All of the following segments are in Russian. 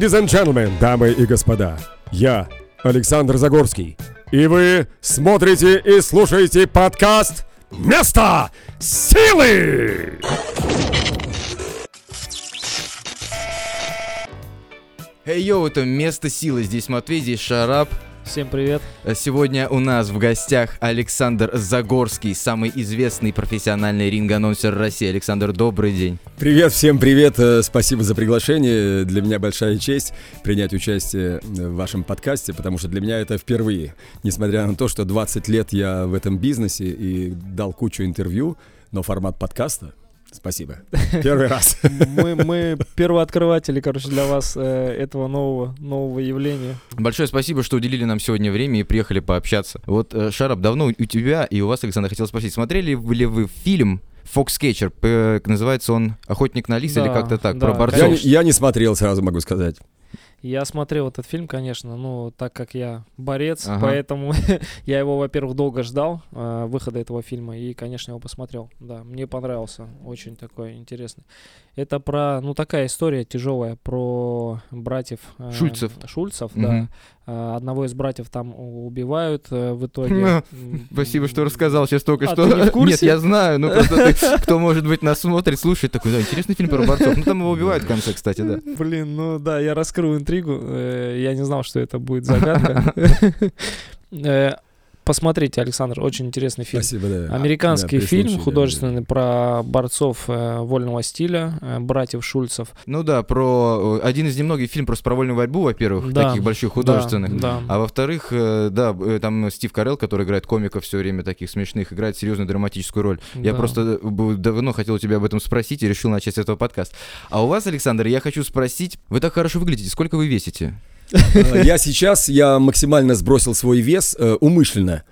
Ladies and gentlemen, дамы и господа, я Александр Загорский, и вы смотрите и слушаете подкаст «Место силы». Эй, йоу, это «Место силы». Здесь Матвей, здесь Шарап. Всем привет. Сегодня у нас в гостях Александр Загорский, самый известный профессиональный ринг-анонсер России. Александр, добрый день. Привет, всем привет, э, спасибо за приглашение. Для меня большая честь принять участие в вашем подкасте, потому что для меня это впервые. Несмотря на то, что 20 лет я в этом бизнесе и дал кучу интервью, но формат подкаста Спасибо. Первый раз. Мы, мы первооткрыватели, короче, для вас э, этого нового, нового явления. Большое спасибо, что уделили нам сегодня время и приехали пообщаться. Вот, э, Шарап, давно у тебя и у вас, Александр, хотел спросить, смотрели ли вы фильм Foxcatcher, называется он «Охотник на лис» да, или как-то так, да, про борцов? Я, я не смотрел, сразу могу сказать. Я смотрел этот фильм, конечно, ну, так как я борец, ага. поэтому я его, во-первых, долго ждал, э, выхода этого фильма, и, конечно, его посмотрел. Да, мне понравился, очень такой интересный. Это про, ну, такая история тяжелая, про братьев... Э, Шульцев. Шульцев, угу. да. Э, одного из братьев там убивают э, в итоге. Спасибо, что рассказал сейчас только а что. не Нет, я знаю, ну просто кто, может быть, нас смотрит, слушает, такой, да, интересный фильм про борцов. Ну там его убивают в конце, кстати, да. Блин, ну да, я раскрыл интригу. Э, я не знал, что это будет загадка. Посмотрите, Александр, очень интересный фильм. Спасибо, да. Американский да, фильм художественный да. про борцов э, вольного стиля, э, братьев Шульцев. Ну да, про э, один из немногих фильмов просто про вольную борьбу, во-первых, да, таких больших художественных. Да, да. А во-вторых, э, да, э, там Стив Карелл, который играет комиков все время таких смешных, играет серьезную драматическую роль. Да. Я просто э, давно хотел у тебя об этом спросить и решил начать с этого подкаста. А у вас, Александр, я хочу спросить, вы так хорошо выглядите, сколько вы весите? Э, я сейчас, я максимально сбросил свой вес э, умышленно,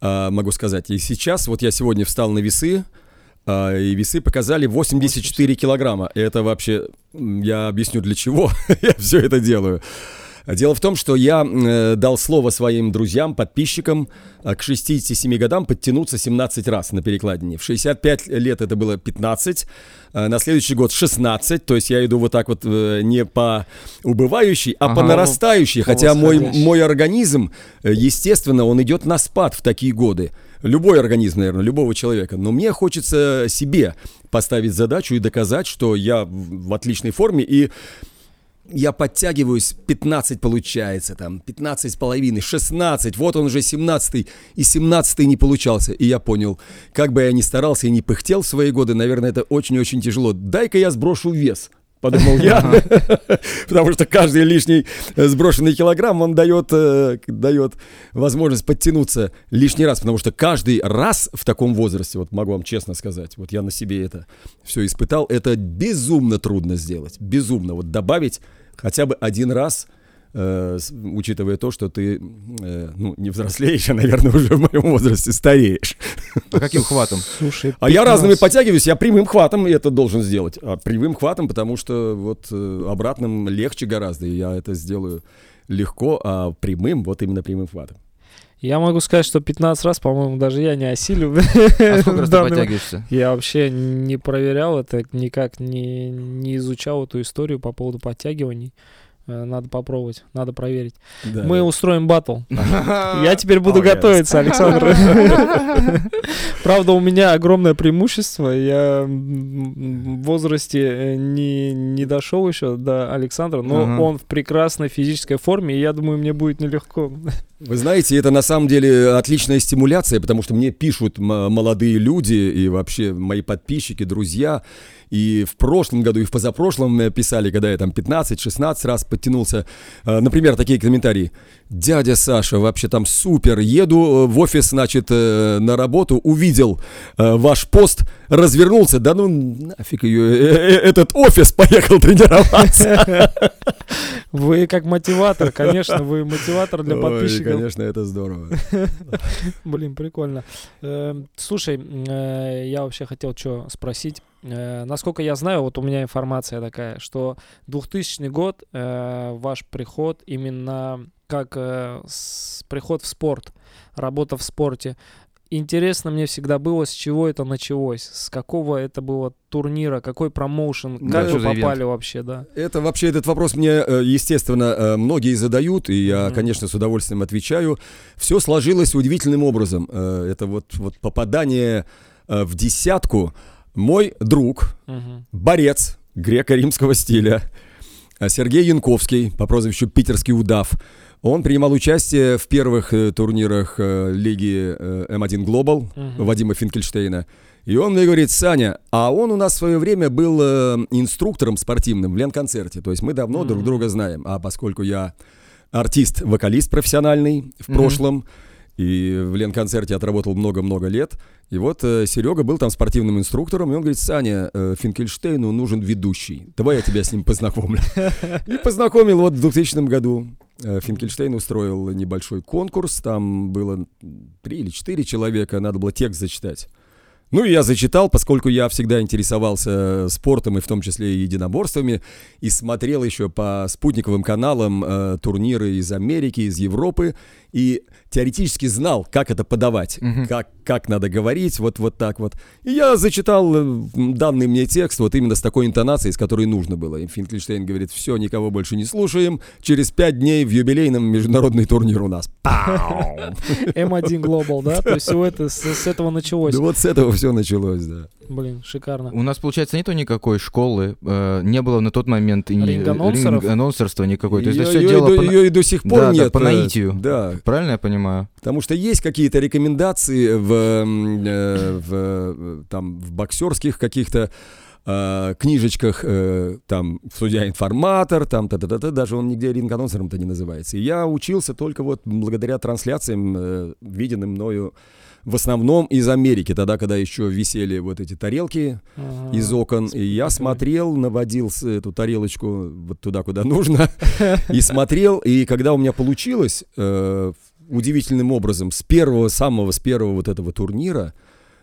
э, могу сказать. И сейчас, вот я сегодня встал на весы, и весы показали 84 килограмма. Это вообще, я объясню для чего я все это делаю. Дело в том, что я э, дал слово своим друзьям, подписчикам э, к 67 годам подтянуться 17 раз на перекладине. В 65 лет это было 15, э, на следующий год 16, то есть я иду вот так вот э, не по убывающей, а ага, по нарастающей, хотя мой, мой организм, э, естественно, он идет на спад в такие годы. Любой организм, наверное, любого человека. Но мне хочется себе поставить задачу и доказать, что я в отличной форме и я подтягиваюсь, 15 получается, там, 15 с половиной, 16, вот он уже 17 и 17 не получался. И я понял, как бы я ни старался и не пыхтел в свои годы, наверное, это очень-очень тяжело. Дай-ка я сброшу вес подумал я, потому что каждый лишний э, сброшенный килограмм, он дает, э, дает возможность подтянуться лишний раз, потому что каждый раз в таком возрасте, вот могу вам честно сказать, вот я на себе это все испытал, это безумно трудно сделать, безумно, вот добавить хотя бы один раз э, учитывая то, что ты, э, ну, не взрослеешь, а, наверное, уже в моем возрасте стареешь. А каким хватом? Слушай, 15... А я разными подтягиваюсь, я прямым хватом это должен сделать. А прямым хватом, потому что вот э, обратным легче гораздо, и я это сделаю легко, а прямым, вот именно прямым хватом. Я могу сказать, что 15 раз, по-моему, даже я не осилю. А сколько раз ты подтягиваешься? Я вообще не проверял это, никак не, не изучал эту историю по поводу подтягиваний. Э, надо попробовать, надо проверить. Да, Мы да. устроим батл. Я теперь буду готовиться, Александр. Правда, у меня огромное преимущество. Я в возрасте э, не, не дошел еще до Александра, но он в прекрасной физической форме, и я думаю, мне будет нелегко. Вы знаете, это на самом деле отличная стимуляция, потому что мне пишут молодые люди и вообще мои подписчики, друзья. И в прошлом году, и в позапрошлом писали, когда я там 15-16 раз подтянулся. Э, например, такие комментарии. Дядя Саша, вообще там супер. Еду э, в офис, значит, э, на работу, увидел ваш пост, развернулся. Да ну нафиг ее, этот офис поехал тренироваться. Вы как мотиватор, конечно, вы мотиватор для подписчиков. Ой, конечно, это здорово. Блин, прикольно. Слушай, я вообще хотел что спросить. Э, насколько я знаю, вот у меня информация такая, что 2000 год э, ваш приход именно как э, с, приход в спорт, работа в спорте. интересно мне всегда было, с чего это началось, с какого это было турнира, какой промоушен, как да, вы попали вообще, да? Это вообще этот вопрос мне, э, естественно, э, многие задают, и я, mm-hmm. конечно, с удовольствием отвечаю. Все сложилось удивительным образом. Э, это вот, вот попадание в десятку. Мой друг, mm-hmm. борец греко-римского стиля, Сергей Янковский, по прозвищу Питерский удав, он принимал участие в первых э, турнирах э, лиги э, М1 Global uh-huh. Вадима Финкельштейна. И он мне говорит, Саня, а он у нас в свое время был э, инструктором спортивным в Ленконцерте. То есть мы давно uh-huh. друг друга знаем. А поскольку я артист, вокалист профессиональный в uh-huh. прошлом, и в Ленконцерте отработал много-много лет. И вот э, Серега был там спортивным инструктором, и он говорит, Саня, э, Финкельштейну нужен ведущий. Давай я тебя с ним познакомлю. И познакомил вот в 2000 году. Э, Финкельштейн устроил небольшой конкурс, там было три или четыре человека, надо было текст зачитать. Ну и я зачитал, поскольку я всегда интересовался спортом и в том числе единоборствами, и смотрел еще по спутниковым каналам э, турниры из Америки, из Европы, и теоретически знал, как это подавать, угу. как, как надо говорить, вот, вот так вот. И я зачитал э, данный мне текст вот именно с такой интонацией, с которой нужно было. И Финкельштейн говорит, все, никого больше не слушаем, через пять дней в юбилейном международный турнир у нас. М1 Global, да? То есть все это с этого началось. Да вот с этого все началось, да. Блин, шикарно. У нас, получается, нету никакой школы, э, не было на тот момент и ринг-анонсерства никакой. То есть это все ее, дело... По... Ее и до сих пор да, нет. Да, по наитию. Да. Правильно я понимаю? Потому что есть какие-то рекомендации в, э, в, э, там, в боксерских каких-то э, книжечках, э, там, судья-информатор, там, та -та -та -та, даже он нигде ринг-анонсером-то не называется. И я учился только вот благодаря трансляциям, э, виденным мною в основном из Америки, тогда, когда еще висели вот эти тарелки ага. из окон. И я смотрел, наводил эту тарелочку вот туда, куда нужно, и смотрел. И когда у меня получилось э, удивительным образом с первого, самого, с первого вот этого турнира,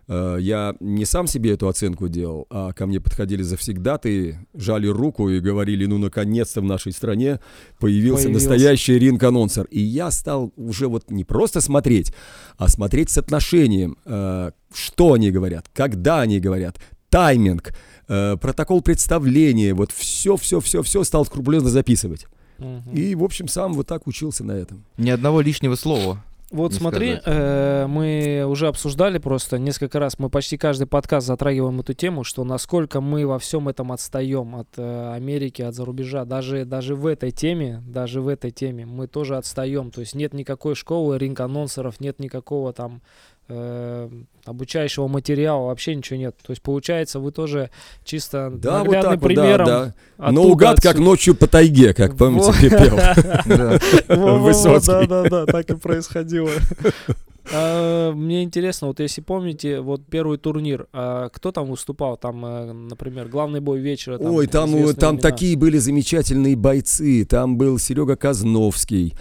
Э, я не сам себе эту оценку делал, а ко мне подходили завсегдаты, жали руку и говорили, ну, наконец-то в нашей стране появился, появился. настоящий ринг-анонсер. И я стал уже вот не просто смотреть, а смотреть с отношением, э, что они говорят, когда они говорят, тайминг, э, протокол представления, вот все-все-все-все стал скрупулезно записывать. Угу. И, в общем, сам вот так учился на этом. Ни одного лишнего слова. Вот не смотри, э, мы уже обсуждали просто несколько раз, мы почти каждый подкаст затрагиваем эту тему, что насколько мы во всем этом отстаем от э, Америки, от зарубежа. Даже, даже в этой теме, даже в этой теме мы тоже отстаем. То есть нет никакой школы ринг-анонсеров, нет никакого там э, обучающего материала, вообще ничего нет. То есть получается, вы тоже чисто да, наглядным вот так примером. Да, да. Наугад, как ночью по тайге, как помните, пел. Высоцкий. Да, да, да, так и происходило. А, мне интересно, вот если помните, вот первый турнир, а кто там выступал? Там, э, например, главный бой вечера. Там Ой, там, там такие были замечательные бойцы. Там был Серега Казновский,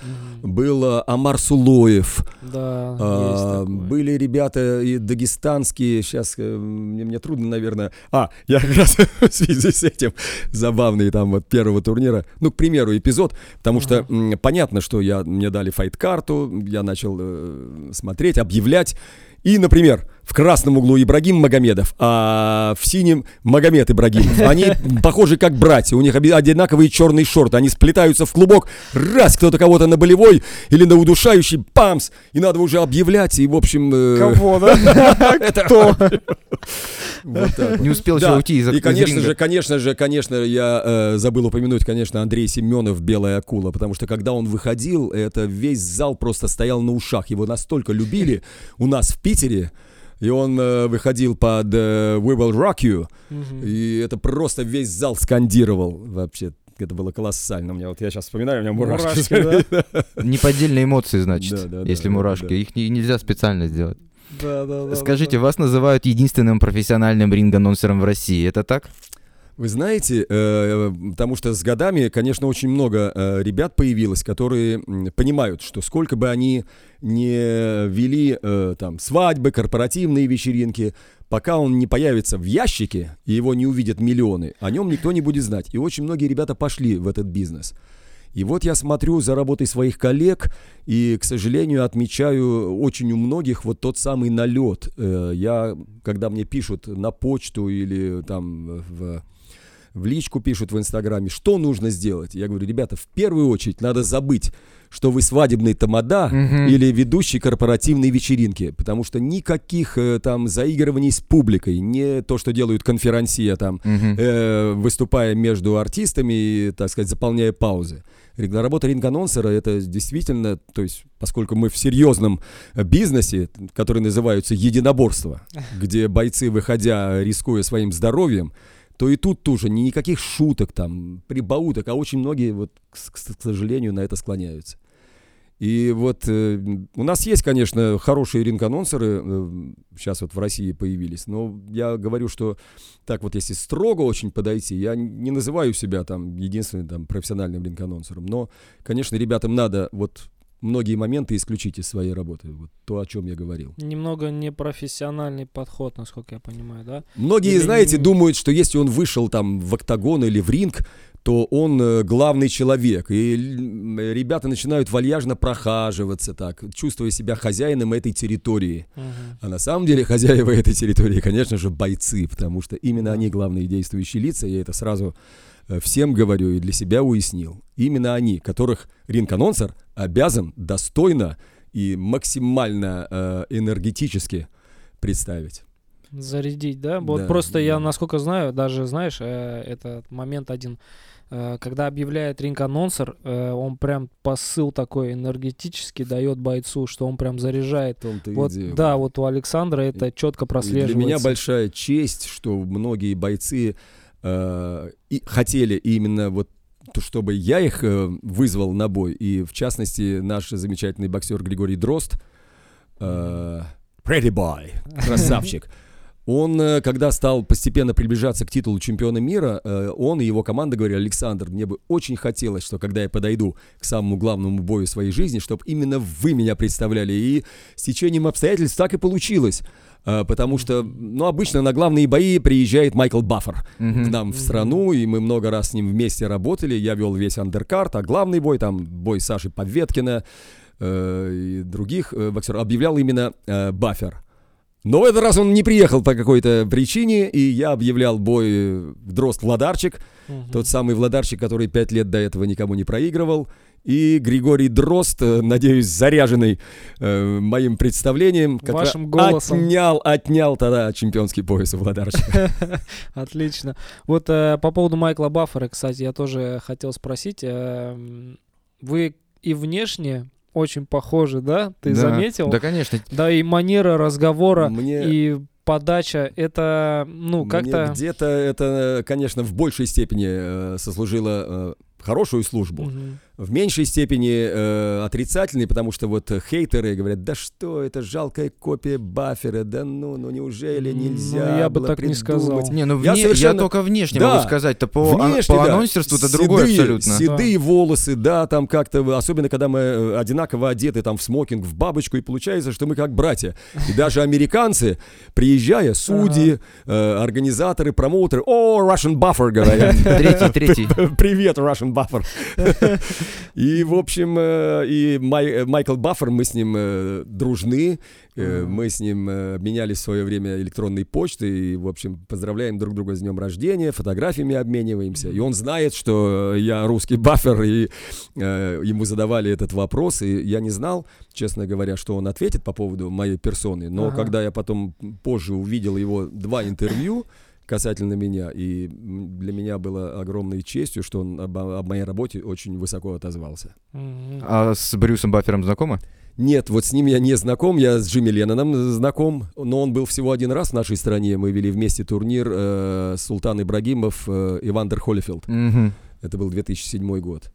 угу. был э, Амар Сулоев. Да, а, Были ребята и дагестанские, сейчас э, мне, мне трудно, наверное. А, я как раз в связи с этим забавный там вот первого турнира. Ну, к примеру, эпизод, потому угу. что понятно, что я, мне дали файт-карту, я начал э, смотреть смотреть, объявлять. И, например, в красном углу Ибрагим Магомедов, а в синем Магомед Ибрагим. Они похожи как братья, у них одинаковые черные шорты, они сплетаются в клубок, раз кто-то кого-то на болевой или на удушающий, памс, и надо уже объявлять, и в общем... Э, Кого, да? Кто? Не успел еще уйти из И, конечно же, конечно же, конечно, я э, забыл упомянуть, конечно, Андрей Семенов, «Белая акула», потому что когда он выходил, это весь зал просто стоял на ушах, его настолько любили у нас в Питере, и он э, выходил под э, We Will Rock You, mm-hmm. и это просто весь зал скандировал вообще. Это было колоссально. У меня вот я сейчас вспоминаю, у меня мурашки. мурашки да? Неподдельные эмоции, значит, да, да, если да, мурашки. Да. Их не, нельзя специально сделать. Да, да, да. Скажите, да, да. вас называют единственным профессиональным ринг-анонсером в России. Это так? Вы знаете, э, потому что с годами, конечно, очень много э, ребят появилось, которые понимают, что сколько бы они не вели э, там свадьбы, корпоративные вечеринки, пока он не появится в ящике и его не увидят миллионы, о нем никто не будет знать. И очень многие ребята пошли в этот бизнес. И вот я смотрю за работой своих коллег и, к сожалению, отмечаю очень у многих вот тот самый налет. Я, когда мне пишут на почту или там в в личку пишут в Инстаграме, что нужно сделать. Я говорю, ребята, в первую очередь надо забыть, что вы свадебный тамада угу. или ведущий корпоративной вечеринки, потому что никаких э, там заигрываний с публикой, не то, что делают конферансия там, угу. э, выступая между артистами и, так сказать, заполняя паузы. Работа ринг-анонсера это действительно, то есть, поскольку мы в серьезном бизнесе, который называется единоборство, где бойцы, выходя, рискуя своим здоровьем, то и тут тоже ни никаких шуток там, прибауток, а очень многие, вот, к, к сожалению, на это склоняются. И вот э, у нас есть, конечно, хорошие ринг-анонсеры, э, сейчас вот в России появились, но я говорю, что так вот если строго очень подойти, я не называю себя там единственным там профессиональным ринг-анонсером, но, конечно, ребятам надо вот многие моменты исключить из своей работы. Вот то, о чем я говорил. Немного непрофессиональный подход, насколько я понимаю, да? Многие, или знаете, думают, что если он вышел там в октагон или в ринг, то он э, главный человек. И ребята начинают вальяжно прохаживаться так, чувствуя себя хозяином этой территории. Угу. А на самом деле хозяева этой территории, конечно же, бойцы, потому что именно они главные действующие лица. Я это сразу всем говорю и для себя уяснил. Именно они, которых ринг-анонсер обязан достойно и максимально э, энергетически представить. Зарядить, да? Вот да, просто да. я, насколько знаю, даже, знаешь, э, этот момент один, э, когда объявляет ринг-анонсер, э, он прям посыл такой энергетический дает бойцу, что он прям заряжает. Вот, да, вот у Александра это четко прослеживается. для меня большая честь, что многие бойцы э, и хотели именно вот то, чтобы я их э, вызвал на бой. И в частности, наш замечательный боксер Григорий Дрозд, э, Pretty Boy, красавчик. Он, э, когда стал постепенно приближаться к титулу чемпиона мира, э, он и его команда говорили, Александр, мне бы очень хотелось, что когда я подойду к самому главному бою своей жизни, чтобы именно вы меня представляли. И с течением обстоятельств так и получилось. Э, потому что, ну, обычно на главные бои приезжает Майкл Баффер mm-hmm. к нам в страну, и мы много раз с ним вместе работали. Я вел весь андеркарт, а главный бой, там, бой Саши Поветкина э, и других э, боксеров, объявлял именно э, Баффер. Но в этот раз он не приехал по какой-то причине, и я объявлял бой Дрозд Владарчик, угу. тот самый Владарчик, который пять лет до этого никому не проигрывал. И Григорий Дрозд, э, надеюсь, заряженный э, моим представлением, как Вашим голосом. отнял, отнял тогда чемпионский пояс у Владарчика. Отлично. Вот э, по поводу Майкла Баффера, кстати, я тоже хотел спросить. Э, вы и внешне очень похожи, да? Ты да, заметил? Да, конечно. Да, и манера разговора, Мне... и подача, это, ну, как-то... Где-то это, конечно, в большей степени э, сослужило э, хорошую службу. Угу в меньшей степени э, отрицательный, потому что вот хейтеры говорят, да что, это жалкая копия Баффера, да ну, ну неужели нельзя ну, я бы так придумать? не сказал. Не, ну я, совершенно... я только внешне да. могу сказать-то по, внешне, по да. анонсерству это другое абсолютно. Седые да. волосы, да, там как-то, особенно когда мы э, одинаково одеты, там в смокинг, в бабочку, и получается, что мы как братья. И даже американцы, приезжая, судьи, э, организаторы, промоутеры, о, Russian Buffer, говорят. Третий, третий. Привет, Russian Buffer. И, в общем, э, и Май, э, Майкл Баффер, мы с ним э, дружны, мы с ним обменялись в свое время электронной почтой, и, в общем, поздравляем друг друга с днем рождения, фотографиями обмениваемся. И он знает, что я русский Баффер, и ему задавали этот вопрос, и я не знал, честно говоря, что он ответит по поводу моей персоны, но ага. когда я потом позже увидел его два интервью, касательно меня. И для меня было огромной честью, что он об, об моей работе очень высоко отозвался. А с Брюсом Баффером знакомы? Нет, вот с ним я не знаком, я с Джимми Ленноном знаком, но он был всего один раз в нашей стране. Мы вели вместе турнир э, Султан Ибрагимов, э, Ивандер Холлифилд. Mm-hmm. Это был 2007 год.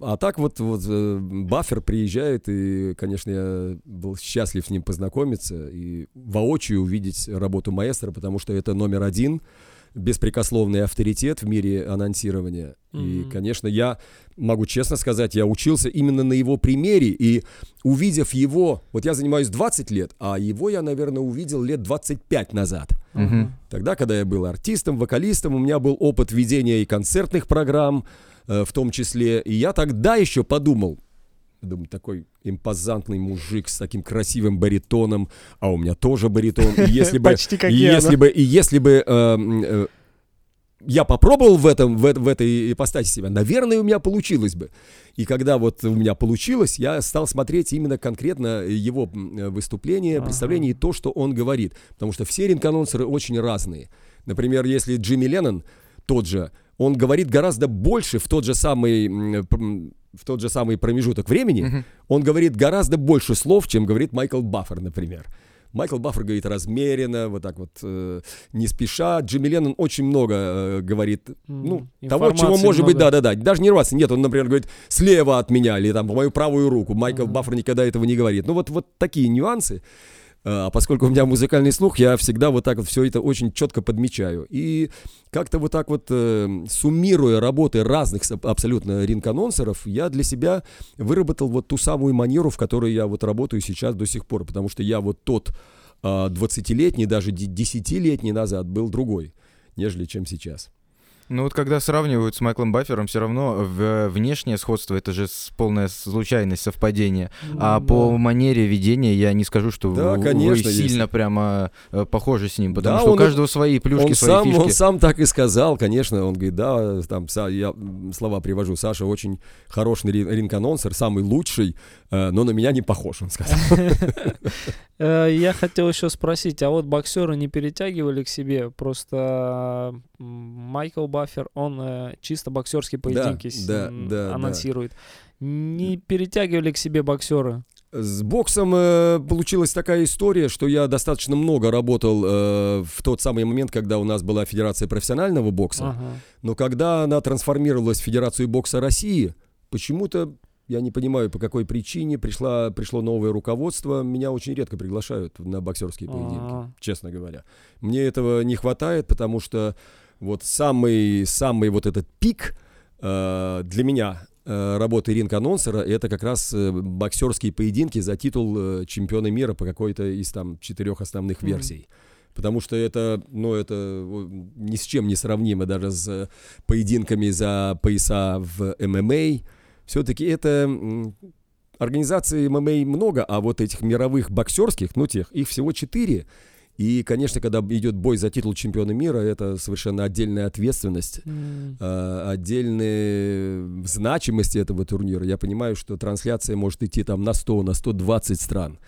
А так вот, вот э, Баффер приезжает, и, конечно, я был счастлив с ним познакомиться и воочию увидеть работу маэстро, потому что это номер один, беспрекословный авторитет в мире анонсирования. Mm-hmm. И, конечно, я могу честно сказать, я учился именно на его примере, и увидев его, вот я занимаюсь 20 лет, а его я, наверное, увидел лет 25 назад. Mm-hmm. Тогда, когда я был артистом, вокалистом, у меня был опыт ведения и концертных программ, в том числе. И я тогда еще подумал, Думаю, такой импозантный мужик с таким красивым баритоном, а у меня тоже баритон. И если бы, Почти как и я, если бы, и если бы э, э, я попробовал в этом, в, в этой ипостаси себя, наверное, у меня получилось бы. И когда вот у меня получилось, я стал смотреть именно конкретно его выступление, представление ага. и то, что он говорит. Потому что все ринг-анонсеры очень разные. Например, если Джимми Леннон, тот же, он говорит гораздо больше в тот же самый в тот же самый промежуток времени, uh-huh. он говорит гораздо больше слов, чем говорит Майкл Баффер, например. Майкл Баффер говорит размеренно, вот так вот, э, не спеша. Джимми Леннон очень много э, говорит, ну, Информации того, чего может много. быть, да-да-да. Даже не рваться, нет, он, например, говорит слева от меня или там по мою правую руку. Майкл uh-huh. Баффер никогда этого не говорит. Ну, вот, вот такие нюансы. А поскольку у меня музыкальный слух, я всегда вот так вот все это очень четко подмечаю. И как-то вот так вот э, суммируя работы разных абсолютно ринг-анонсеров, я для себя выработал вот ту самую манеру, в которой я вот работаю сейчас до сих пор. Потому что я вот тот э, 20-летний, даже 10-летний назад был другой, нежели чем сейчас. Ну вот когда сравнивают с Майклом Баффером, все равно внешнее сходство это же полная случайность, совпадение. Ну, а да. по манере ведения я не скажу, что да, вы, конечно, вы сильно есть. прямо э, похожи с ним, потому да, что у каждого свои плюшки, он свои сам, фишки. Он сам так и сказал, конечно, он говорит, да, там я слова привожу, Саша очень хороший ринг-анонсер, самый лучший, э, но на меня не похож, он сказал. Э, я хотел еще спросить, а вот боксеры не перетягивали к себе? Просто Майкл Баффер, он э, чисто боксерские поединки да, да, анонсирует. Да. Не перетягивали к себе боксеры? С боксом э, получилась такая история, что я достаточно много работал э, в тот самый момент, когда у нас была Федерация профессионального бокса. Ага. Но когда она трансформировалась в Федерацию бокса России, почему-то я не понимаю, по какой причине пришла, пришло новое руководство. Меня очень редко приглашают на боксерские поединки, А-а-а. честно говоря. Мне этого не хватает, потому что вот самый, самый вот этот пик э, для меня э, работы ринг-анонсера это как раз э, боксерские поединки за титул э, чемпиона мира по какой-то из там четырех основных версий. Mm. Потому что это, ну, это ни с чем не сравнимо даже с поединками за пояса в ММА все-таки это организаций ММА много, а вот этих мировых боксерских, ну тех, их всего четыре. И, конечно, когда идет бой за титул чемпиона мира, это совершенно отдельная ответственность, mm. э, отдельная значимость этого турнира. Я понимаю, что трансляция может идти там на 100, на 120 стран.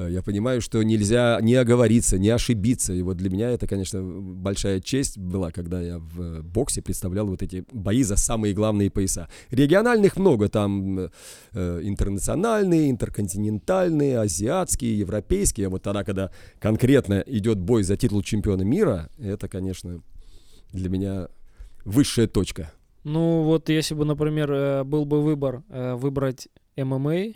Э, я понимаю, что нельзя не оговориться, не ошибиться. И вот для меня это, конечно, большая честь была, когда я в боксе представлял вот эти бои за самые главные пояса. Региональных много, там э, интернациональные, интерконтинентальные, азиатские, европейские. А вот тогда, когда конкретно идет бой за титул чемпиона мира, это, конечно, для меня высшая точка. Ну вот если бы, например, э, был бы выбор выбрать ММА,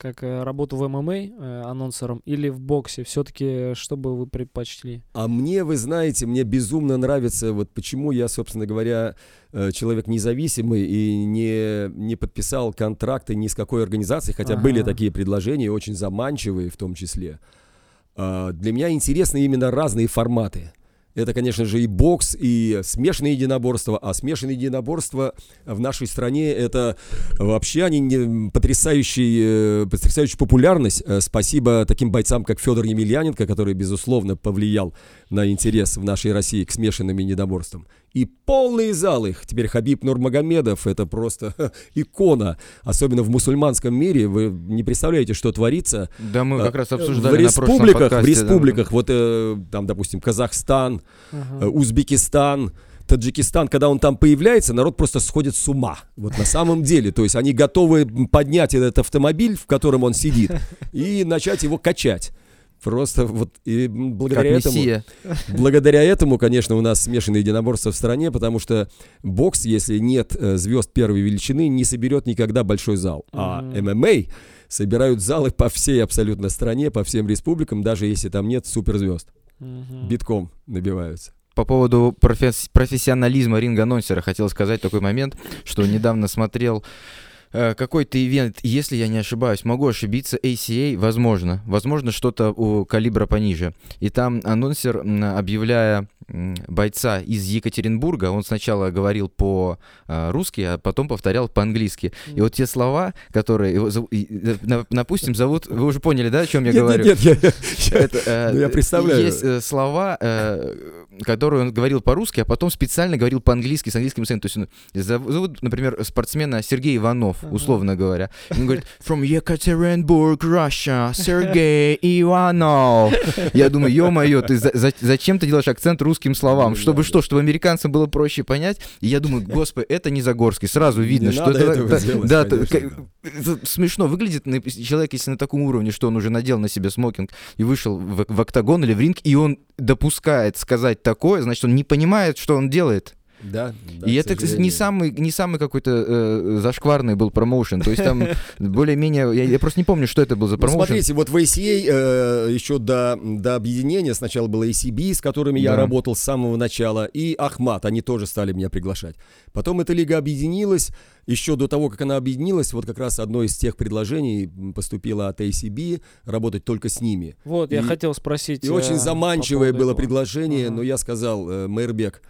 как э, работу в ММА э, анонсером или в боксе? Все-таки что бы вы предпочли? А мне, вы знаете, мне безумно нравится, вот почему я, собственно говоря, э, человек независимый и не, не подписал контракты ни с какой организацией, хотя ага. были такие предложения, очень заманчивые в том числе. А, для меня интересны именно разные форматы. Это, конечно же, и бокс, и смешанные единоборства. А смешанные единоборства в нашей стране это вообще они не, потрясающий, э, потрясающая популярность. Э, спасибо таким бойцам, как Федор Емельяненко, который, безусловно, повлиял на интерес в нашей России к смешанным единоборствам и полные залы. Теперь Хабиб Нурмагомедов это просто икона, особенно в мусульманском мире. Вы не представляете, что творится. Да, мы как раз обсуждали в республиках, подкасте, в республиках, да. вот э, там, допустим, Казахстан, uh-huh. Узбекистан. Таджикистан, когда он там появляется, народ просто сходит с ума. Вот на самом деле. То есть они готовы поднять этот автомобиль, в котором он сидит, и начать его качать. Просто вот и благодаря как этому, благодаря этому, конечно, у нас смешанные единоборства в стране, потому что бокс, если нет э, звезд первой величины, не соберет никогда большой зал. А ММА собирают залы по всей абсолютно стране, по всем республикам, даже если там нет суперзвезд. Битком набиваются. По поводу професс- профессионализма ринг-анонсера хотел сказать такой момент, что недавно смотрел какой-то ивент, если я не ошибаюсь, могу ошибиться, ACA, возможно, возможно, что-то у калибра пониже. И там анонсер, объявляя бойца из Екатеринбурга, он сначала говорил по-русски, а потом повторял по-английски. И вот те слова, которые, допустим, зовут, вы уже поняли, да, о чем я нет, говорю? Нет, нет, я, это, э, ну, я представляю. Есть э, слова, э, которые он говорил по-русски, а потом специально говорил по-английски с английским акцентом. То есть зовут, например, спортсмена Сергей Иванов, условно говоря. Он говорит, from Yekaterinburg, Russia, Сергей Иванов. Я думаю, ё-моё, ты зачем ты делаешь акцент русским словам? Чтобы что, чтобы американцам было проще понять? И я думаю, господи, это не Загорский. Сразу видно, что это... Да, смешно выглядит человек, если на таком уровне, что он уже надел на себе смокинг и вышел в октагон или в ринг, и он допускает сказать такое, значит, он не понимает, что он делает. Да, да. И это не самый, не самый какой-то э, зашкварный был промоушен. То есть там более-менее. Я, я просто не помню, что это был за ну, промоушен. Ну, смотрите, вот в ACA э, еще до, до объединения сначала было ACB, с которыми да. я работал с самого начала, и Ахмат. Они тоже стали меня приглашать. Потом эта лига объединилась. Еще до того, как она объединилась, вот как раз одно из тех предложений поступило от ACB работать только с ними. Вот, и, я хотел спросить. И э, очень заманчивое было этого. предложение, uh-huh. но я сказал, э, Мэрбек, Э,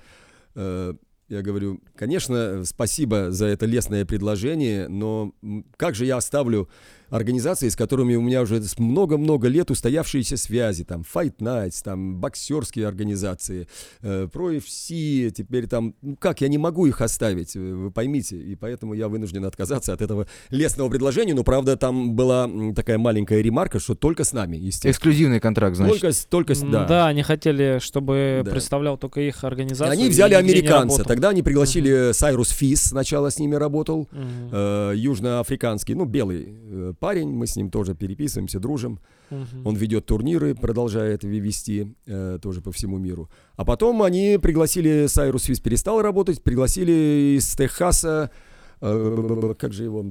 я говорю, конечно, спасибо за это лестное предложение, но как же я оставлю организации, с которыми у меня уже много-много лет устоявшиеся связи, там, Fight Nights, там, боксерские организации, э, Pro FC, теперь там, ну как, я не могу их оставить, э, вы поймите, и поэтому я вынужден отказаться от этого лестного предложения, но, правда, там была такая маленькая ремарка, что только с нами, естественно. Эксклюзивный контракт, значит. Только, только с, да. Да, они хотели, чтобы да. представлял только их организацию. Они взяли американца, тогда они пригласили Сайрус uh-huh. Фис, сначала с ними работал, uh-huh. э, южноафриканский, ну, белый э, парень, мы с ним тоже переписываемся, дружим. Uh-huh. Он ведет турниры, продолжает вести э, тоже по всему миру. А потом они пригласили, Сайрус Виз перестал работать, пригласили из Техаса, э, как же его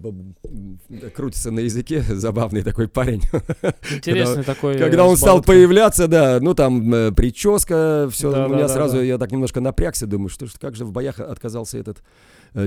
крутится на языке, забавный такой парень. Интересный когда, такой. Когда он стал появляться, да, ну там э, прическа, все, да, у меня да, сразу да. я так немножко напрягся, думаю, что как же в боях отказался этот Э,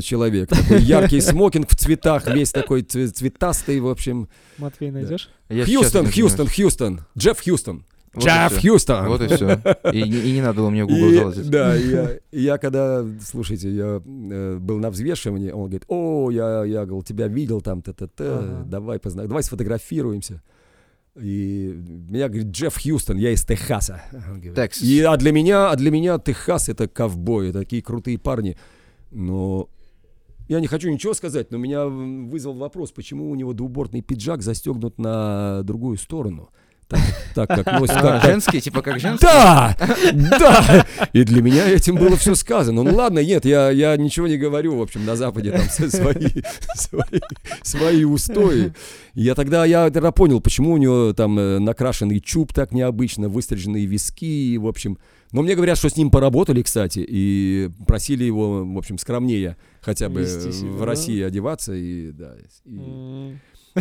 человек. Такой яркий смокинг в цветах, весь такой цветастый, в общем. Матвей, найдешь? Да. Хьюстон, Хьюстон, Хьюстон. Джефф Хьюстон. Вот Джефф Хьюстон. Вот и все. И, и, не надо было мне Google залазить. Да, я, я когда, слушайте, я э, был на взвешивании, он говорит, о, я, я говорил, тебя видел там, т-т-т, ага. давай, позна... давай сфотографируемся. И меня говорит Джефф Хьюстон, я из Техаса. Texas. И, а для меня, а для меня Техас это ковбои, такие крутые парни. Но я не хочу ничего сказать, но меня вызвал вопрос, почему у него двубортный пиджак застегнут на другую сторону. Так, так как носит... Как, женский, типа как женский? Да! Да! И для меня этим было все сказано. Ну ладно, нет, я, я ничего не говорю, в общем, на Западе там свои, свои, свои устои. Я тогда, я тогда понял, почему у него там э, накрашенный чуб так необычно, выстриженные виски, в общем, но мне говорят, что с ним поработали, кстати, и просили его, в общем, скромнее хотя бы себя, в России да? одеваться. И, да, и... Mm.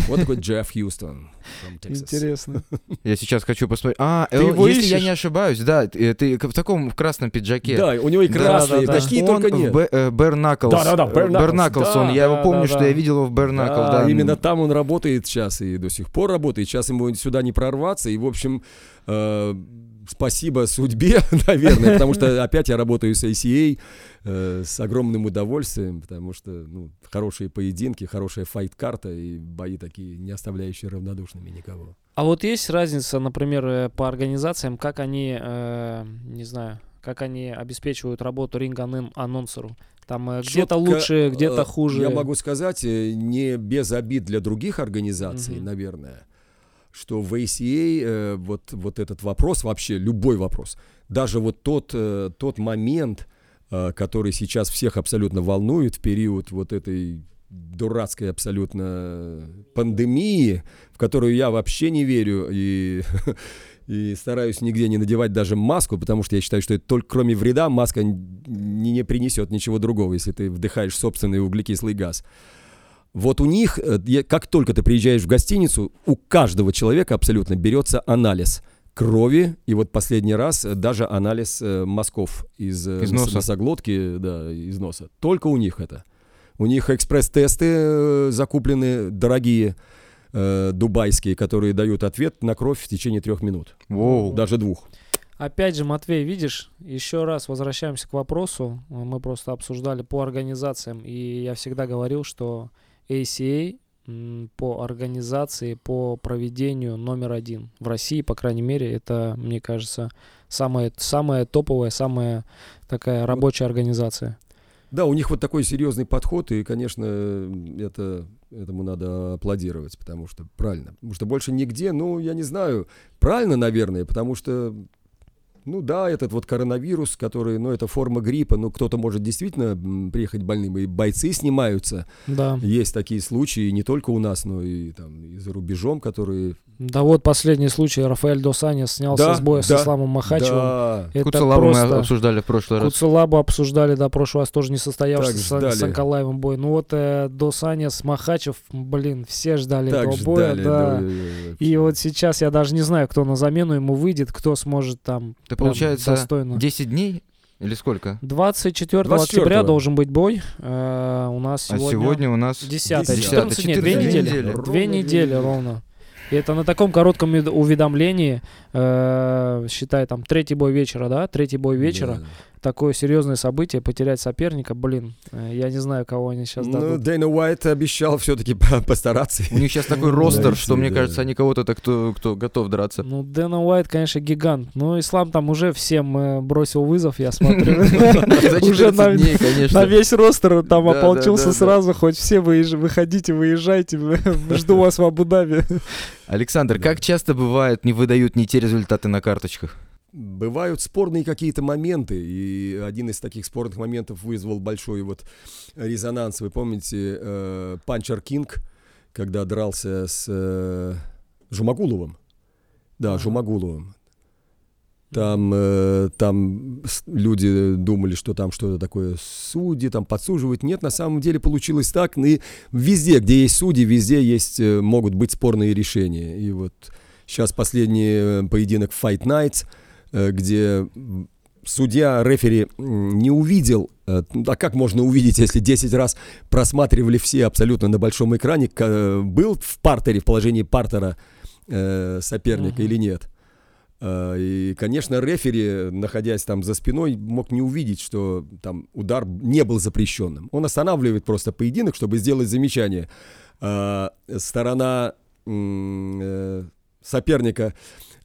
Вот такой Джефф Хьюстон. Интересно. Я сейчас хочу посмотреть. А, ты его если ищешь? я не ошибаюсь, да, ты, в таком в красном пиджаке. Да, у него и красные, да, да, он только нет. Бэр Наклс. Да, да, да, Бэр Наклс. Да, я его помню, да, что я видел его в Бэр Накл. Да, именно там он работает сейчас и до сих пор работает. Сейчас ему сюда не прорваться. И, в общем, э, спасибо судьбе, наверное, потому что опять я работаю с ACA э, с огромным удовольствием, потому что ну, хорошие поединки, хорошая файт-карта и бои такие, не оставляющие равнодушными никого. А вот есть разница, например, э, по организациям, как они, э, не знаю, как они обеспечивают работу ринг-анонсеру? Там э, где-то лучше, где-то э, хуже. Я могу сказать, не без обид для других организаций, mm-hmm. наверное что в ACA э, вот, вот этот вопрос, вообще любой вопрос, даже вот тот, э, тот момент, э, который сейчас всех абсолютно волнует в период вот этой дурацкой абсолютно пандемии, в которую я вообще не верю и, и стараюсь нигде не надевать даже маску, потому что я считаю, что это только кроме вреда маска не, не принесет ничего другого, если ты вдыхаешь собственный углекислый газ. Вот у них, э, как только ты приезжаешь в гостиницу, у каждого человека абсолютно берется анализ крови, и вот последний раз э, даже анализ э, мазков из, из носа. носоглотки, да, из носа. Только у них это. У них экспресс-тесты закуплены дорогие, э, дубайские, которые дают ответ на кровь в течение трех минут. Воу. Даже двух. Опять же, Матвей, видишь, еще раз возвращаемся к вопросу. Мы просто обсуждали по организациям, и я всегда говорил, что ACA по организации, по проведению номер один в России, по крайней мере, это, мне кажется, самая, самая топовая, самая такая рабочая организация. Да, у них вот такой серьезный подход, и, конечно, это, этому надо аплодировать, потому что правильно. Потому что больше нигде, ну, я не знаю, правильно, наверное, потому что ну да, этот вот коронавирус, который, ну это форма гриппа, ну кто-то может действительно приехать больным, и бойцы снимаются. Да. Есть такие случаи не только у нас, но и там и за рубежом, которые да вот последний случай, Рафаэль Досанис снялся да, с боя да, с Исламом Махачевым. Да. Это Куцелабу просто... мы обсуждали в прошлый раз. Куцелабу обсуждали, да, прошлый раз тоже не состоявшийся с, с Анкалаевым бой. Ну вот э, Досанис, Махачев, блин, все ждали так этого ждали, боя, да. да. И вот сейчас я даже не знаю, кто на замену ему выйдет, кто сможет там Это получается достойно. 10 дней или сколько? 24, 24 октября должен быть бой. Э, у нас сегодня... А сегодня у нас... 10 10 14, нет, 2 недели. недели. Две недели ровно. И это на таком коротком уведомлении, э, считай, там, третий бой вечера, да, третий бой вечера. Да такое серьезное событие, потерять соперника, блин, э, я не знаю, кого они сейчас ну, дадут. Дэйна Уайт обещал все-таки постараться. У них сейчас такой ростер, что, мне кажется, они кого-то кто, кто готов драться. Ну, Дэна Уайт, конечно, гигант. Но Ислам там уже всем э, бросил вызов, я смотрю. Уже на весь ростер там ополчился сразу, хоть все выходите, выезжайте, жду вас в Абу-Даби. Александр, как часто бывает, не выдают не те результаты на карточках? Бывают спорные какие-то моменты, и один из таких спорных моментов вызвал большой вот резонанс. Вы помните э, Панчер Кинг, когда дрался с э, Жумагуловым? Да, Жумагуловым. Там, э, там люди думали, что там что-то такое судьи, там подсуживают. Нет, на самом деле получилось так. И везде, где есть судьи, везде есть, э, могут быть спорные решения. И вот сейчас последний э, поединок Fight Nights – где судья, рефери не увидел, э, а как можно увидеть, если 10 раз просматривали все абсолютно на большом экране, был в партере, в положении партера э, соперника uh-huh. или нет. И, конечно, рефери, находясь там за спиной, мог не увидеть, что там удар не был запрещенным. Он останавливает просто поединок, чтобы сделать замечание. Сторона соперника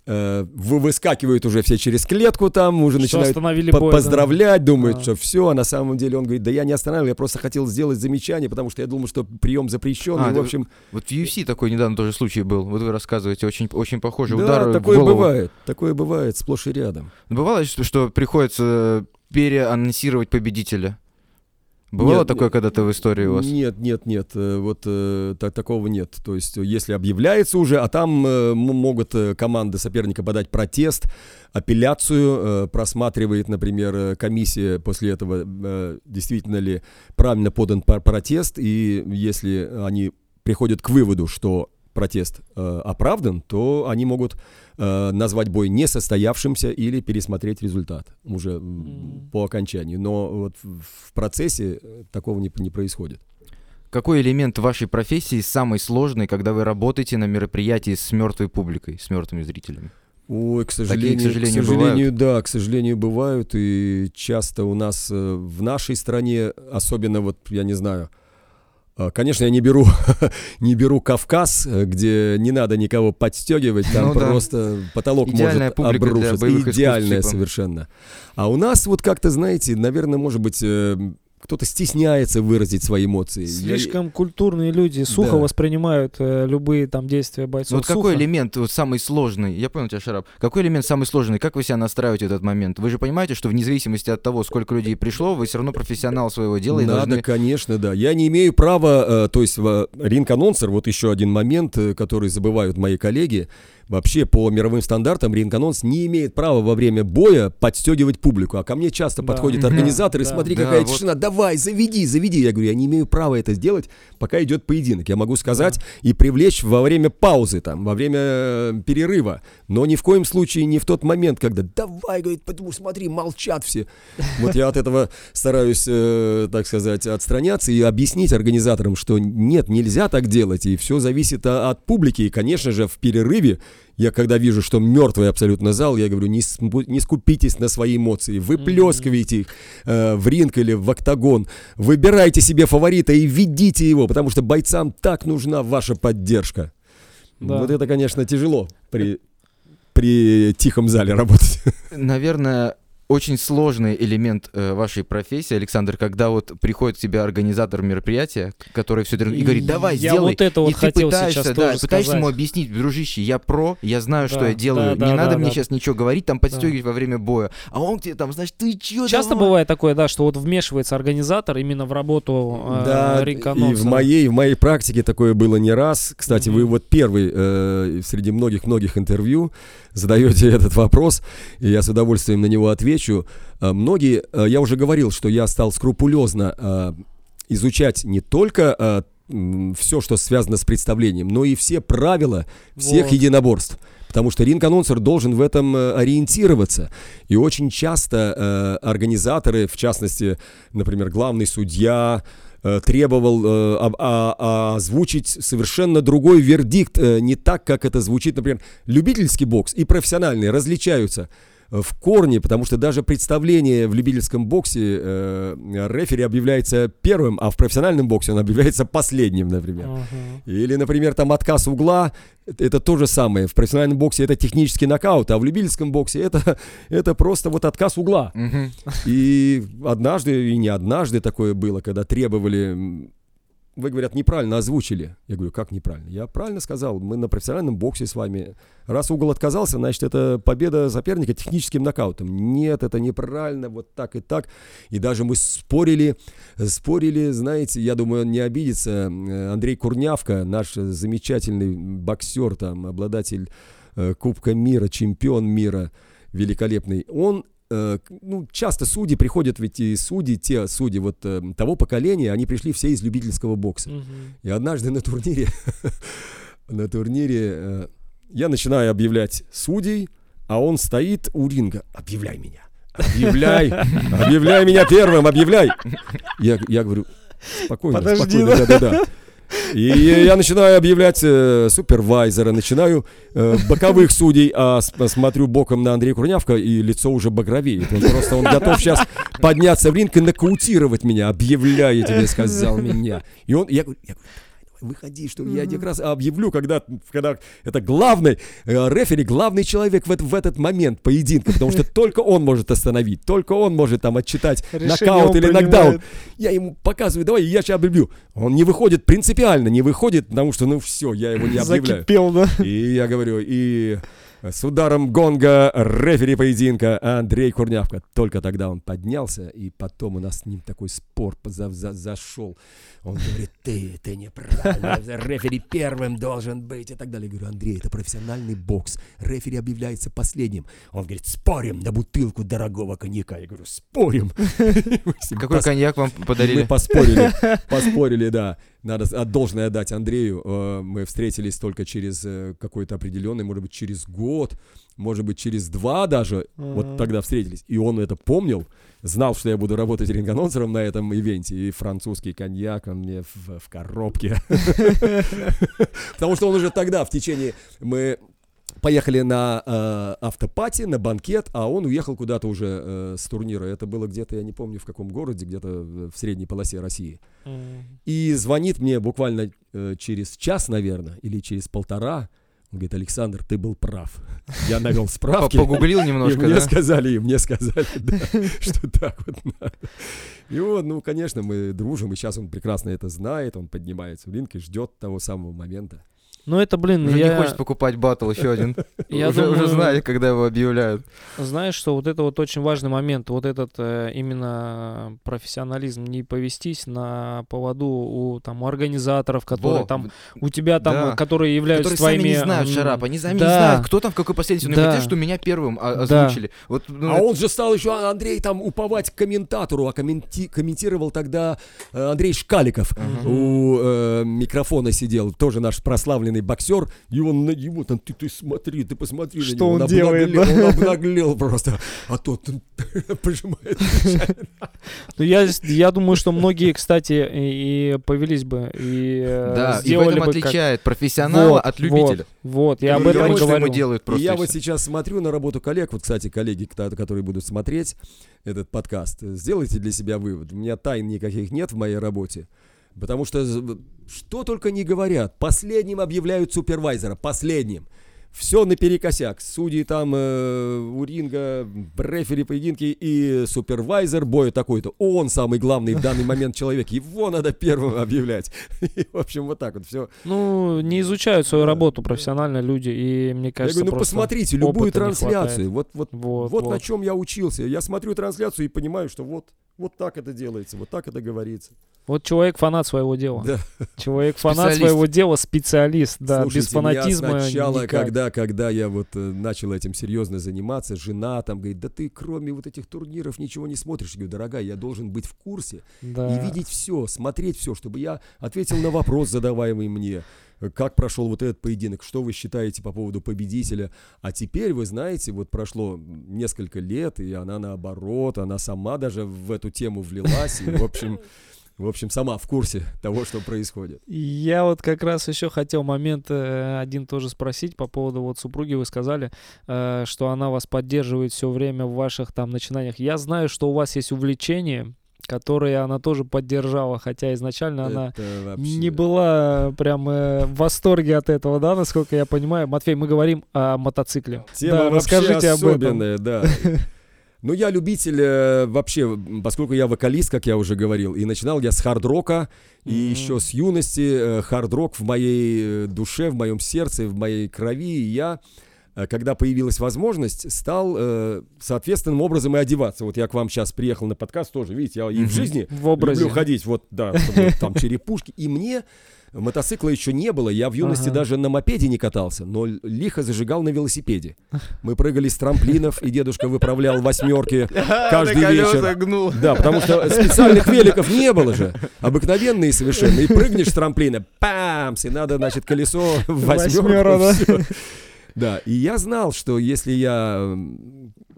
э, выскакивают уже все через клетку там, уже что начинают по бой, поздравлять, да? думают, а. что все, а на самом деле он говорит, да я не останавливал, я просто хотел сделать замечание, потому что я думал, что прием запрещен, а, и, в общем... Вот в UFC такой недавно тоже случай был, вот вы рассказываете, очень, очень похожий да, удар такое в голову. бывает, такое бывает сплошь и рядом. Бывало, что, что приходится переанонсировать победителя? Бывало нет, такое когда-то в истории у вас? Нет, нет, нет, э, вот э, так, такого нет. То есть, если объявляется уже, а там э, могут э, команды соперника подать протест, апелляцию, э, просматривает, например, э, комиссия после этого, э, действительно ли правильно подан протест, и если они приходят к выводу, что протест э, оправдан, то они могут э, назвать бой несостоявшимся или пересмотреть результат уже mm. по окончании. Но вот в процессе э, такого не, не происходит. Какой элемент вашей профессии самый сложный, когда вы работаете на мероприятии с мертвой публикой, с мертвыми зрителями? Ой, к сожалению, Такие, к сожалению, к сожалению да, к сожалению, бывают. И часто у нас э, в нашей стране, особенно вот, я не знаю, конечно, я не беру, не беру Кавказ, где не надо никого подстегивать, там ну, просто да. потолок Идеальная может обрушиться. Идеальная совершенно. А у нас вот как-то, знаете, наверное, может быть, э, кто-то стесняется выразить свои эмоции. Слишком Я... культурные люди сухо да. воспринимают э, любые там действия бойцов. Вот сухо. какой элемент вот, самый сложный? Я понял тебя, Шарап. Какой элемент самый сложный? Как вы себя настраиваете в этот момент? Вы же понимаете, что вне зависимости от того, сколько людей пришло, вы все равно профессионал своего дела. Надо, должны... конечно, да. Я не имею права, э, то есть э, ринг-анонсер, вот еще один момент, э, который забывают мои коллеги, Вообще, по мировым стандартам, ринг-анонс не имеет права во время боя подстегивать публику. А ко мне часто да. подходит организатор и да. смотри, да, какая вот. тишина, давай, заведи, заведи. Я говорю, я не имею права это сделать, пока идет поединок. Я могу сказать да. и привлечь во время паузы, там, во время э, перерыва. Но ни в коем случае не в тот момент, когда давай, говорит, потому смотри, молчат все. Вот я от этого стараюсь, э, так сказать, отстраняться и объяснить организаторам, что нет, нельзя так делать, и все зависит от публики. И, конечно же, в перерыве я когда вижу, что мертвый абсолютно зал, я говорю, не, не скупитесь на свои эмоции, выплескивайте их э, в ринг или в октагон, выбирайте себе фаворита и ведите его, потому что бойцам так нужна ваша поддержка. Да. Вот это, конечно, тяжело при, при тихом зале работать. Наверное, очень сложный элемент э, вашей профессии, Александр, когда вот приходит к тебе организатор мероприятия, который все и говорит, давай, я сделай. вот это вот и хотел ты пытаешься, да, тоже пытаешься ему объяснить, дружище, я про, я знаю, да, что я делаю, да, не да, надо да, мне да. сейчас ничего говорить, там подстегивать да. во время боя. А он тебе там, значит, ты че Часто давай? бывает такое, да, что вот вмешивается организатор именно в работу э, да, и в моей, в моей практике такое было не раз. Кстати, mm-hmm. вы вот первый э, среди многих-многих интервью задаете этот вопрос, и я с удовольствием на него отвечу. Э, многие, э, я уже говорил, что я стал скрупулезно э, изучать не только все, что связано с представлением, но и все правила всех вот. единоборств. Потому что ринг-анонсер должен в этом ориентироваться. И очень часто э, организаторы, в частности, например, главный судья, требовал э, а, а, озвучить совершенно другой вердикт, э, не так, как это звучит, например, любительский бокс и профессиональный различаются в корне, потому что даже представление в любительском боксе э, рефери объявляется первым, а в профессиональном боксе он объявляется последним, например. Uh-huh. Или, например, там отказ угла, это, это то же самое. В профессиональном боксе это технический нокаут, а в любительском боксе это, это просто вот отказ угла. Uh-huh. И однажды, и не однажды такое было, когда требовали вы, говорят, неправильно озвучили. Я говорю, как неправильно? Я правильно сказал, мы на профессиональном боксе с вами. Раз угол отказался, значит, это победа соперника техническим нокаутом. Нет, это неправильно, вот так и так. И даже мы спорили, спорили, знаете, я думаю, он не обидится. Андрей Курнявка, наш замечательный боксер, там, обладатель э, Кубка мира, чемпион мира, великолепный, он ну, часто судьи приходят, ведь и судьи, те судьи вот э, того поколения, они пришли все из любительского бокса. Угу. И однажды на турнире, на турнире э, я начинаю объявлять судей, а он стоит у ринга. Объявляй меня. Объявляй, объявляй меня первым, объявляй. Я, я говорю, спокойно, Подожди, спокойно, да, да, да. И я начинаю объявлять э, супервайзера, начинаю э, боковых судей, а смотрю боком на Андрея Курнявка, и лицо уже багровеет. Он просто он готов сейчас подняться в ринг и нокаутировать меня. Объявляю, тебе сказал меня. И он, я, я говорю, выходи, что mm-hmm. я как раз объявлю, когда, когда это главный э, рефери, главный человек в, в этот момент поединка, потому что только он может остановить, только он может там отчитать нокаут или нокдаун. Я ему показываю, давай, я сейчас объявлю. Он не выходит принципиально, не выходит, потому что, ну все, я его не объявляю. Закипел, да? И я говорю, и с ударом гонга рефери поединка Андрей Курнявка. Только тогда он поднялся, и потом у нас с ним такой спор за за зашел. Он говорит, ты, ты неправильно, рефери первым должен быть и так далее. Я говорю, Андрей, это профессиональный бокс. Рефери объявляется последним. Он говорит, спорим на бутылку дорогого коньяка. Я говорю, спорим. Какой коньяк вам подарили? Мы поспорили, поспорили, да. Надо должное отдать Андрею. Э, мы встретились только через э, какой-то определенный, может быть, через год, может быть, через два даже. Вот тогда встретились. И он это помнил знал, что я буду работать ринг-анонсером на этом ивенте, и французский коньяк он мне в, в коробке. Потому что он уже тогда, в течение... Мы поехали на э, автопати, на банкет, а он уехал куда-то уже э, с турнира. Это было где-то, я не помню в каком городе, где-то в средней полосе России. Mm. И звонит мне буквально э, через час, наверное, или через полтора, он говорит, Александр, ты был прав. Я навел справки. Погуглил немножко, И мне сказали, и мне сказали, что так вот надо. И вот, ну, конечно, мы дружим, и сейчас он прекрасно это знает, он поднимается в ринг и ждет того самого момента. Ну это, блин, уже я... не хочет покупать батл еще один. Я уже, думаю... уже знаю, когда его объявляют. Знаешь, что вот это вот очень важный момент, вот этот э, именно профессионализм, не повестись на поводу у там у организаторов, которые Во, там у тебя там, да. которые являются которые твоими. Сами не знают Шарап, они сами да. не знают, кто там в какой последовательности. Да. Хотят, что меня первым озвучили. Да. Вот, ну, а это... он же стал еще Андрей там уповать комментатору, а комменти... комментировал тогда э, Андрей Шкаликов uh-huh. у э, микрофона сидел, тоже наш прославленный боксер, и он на него там, ты, ты смотри, ты посмотри что на него. он, он делает, обнаглел, да? Он обнаглел просто, а тот пожимает Ну, я, я думаю, что многие, кстати, и повелись бы, и э, Да, и в этом отличает профессионала от любителя. Вот, я об этом говорю. делают просто. Я вот сейчас смотрю на работу коллег, вот, кстати, коллеги, которые будут смотреть этот подкаст, сделайте для себя вывод. У меня тайн никаких нет в моей работе. Потому что что только не говорят, последним объявляют супервайзера, последним. Все наперекосяк. Судьи там э, у ринга, рефери поединки и супервайзер боя такой-то. Он самый главный в данный момент человек. Его надо первым объявлять. И, в общем, вот так вот все. Ну, не изучают свою работу профессионально люди. И мне кажется, Я говорю, ну посмотрите любую трансляцию. Вот, вот, вот, вот, вот на чем я учился. Я смотрю трансляцию и понимаю, что вот, вот так это делается, вот так это говорится. Вот человек фанат своего дела. Да. Человек фанат своего дела, специалист, да, Слушайте, без фанатизма. Меня сначала, никак. когда, когда я вот э, начал этим серьезно заниматься, жена там говорит, да ты кроме вот этих турниров ничего не смотришь. Я говорю, дорогая, я должен быть в курсе да. и видеть все, смотреть все, чтобы я ответил на вопрос, задаваемый мне как прошел вот этот поединок, что вы считаете по поводу победителя. А теперь, вы знаете, вот прошло несколько лет, и она наоборот, она сама даже в эту тему влилась, и, в общем, в общем, сама в курсе того, что происходит. Я вот как раз еще хотел момент э, один тоже спросить по поводу вот супруги. Вы сказали, э, что она вас поддерживает все время в ваших там начинаниях. Я знаю, что у вас есть увлечение, которые она тоже поддержала, хотя изначально Это она вообще... не была прям э, в восторге от этого, да, насколько я понимаю. Матвей, мы говорим о мотоцикле. Тема да, расскажите об этом. да. Ну, я любитель э, вообще, поскольку я вокалист, как я уже говорил, и начинал я с хард-рока, и еще с юности э, хард-рок в моей э, душе, в моем сердце, в моей крови, и я когда появилась возможность, стал э, соответственным образом и одеваться. Вот я к вам сейчас приехал на подкаст тоже, видите, я и в жизни в образе. люблю ходить, вот, да, чтобы, там черепушки. И мне Мотоцикла еще не было, я в юности ага. даже на мопеде не катался, но лихо зажигал на велосипеде. Мы прыгали с трамплинов, и дедушка выправлял восьмерки каждый вечер. Да, потому что специальных великов не было же. Обыкновенные совершенно. И прыгнешь с трамплина, памс, и надо, значит, колесо в восьмерку. Да, и я знал, что если я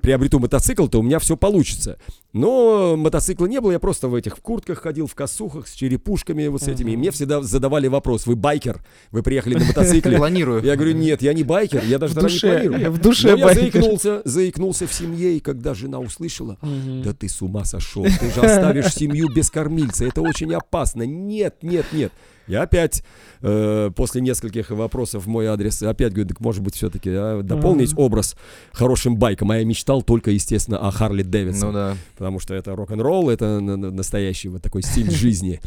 приобрету мотоцикл, то у меня все получится. Но мотоцикла не было, я просто в этих в куртках ходил, в косухах, с черепушками вот с этими. И мне всегда задавали вопрос, вы байкер? Вы приехали на мотоцикле? Планирую. Я говорю, нет, я не байкер, я даже в душе, не планирую. В душе я заикнулся, заикнулся в семье, и когда жена услышала, да ты с ума сошел, ты же оставишь семью без кормильца, это очень опасно. Нет, нет, нет. Я опять э, после нескольких вопросов в мой адрес опять говорю, так может быть все-таки а, дополнить mm-hmm. образ хорошим байком. А я мечтал только, естественно, о Харли Дэвидсон. Ну да. Потому что это рок-н-ролл, это настоящий вот такой стиль жизни.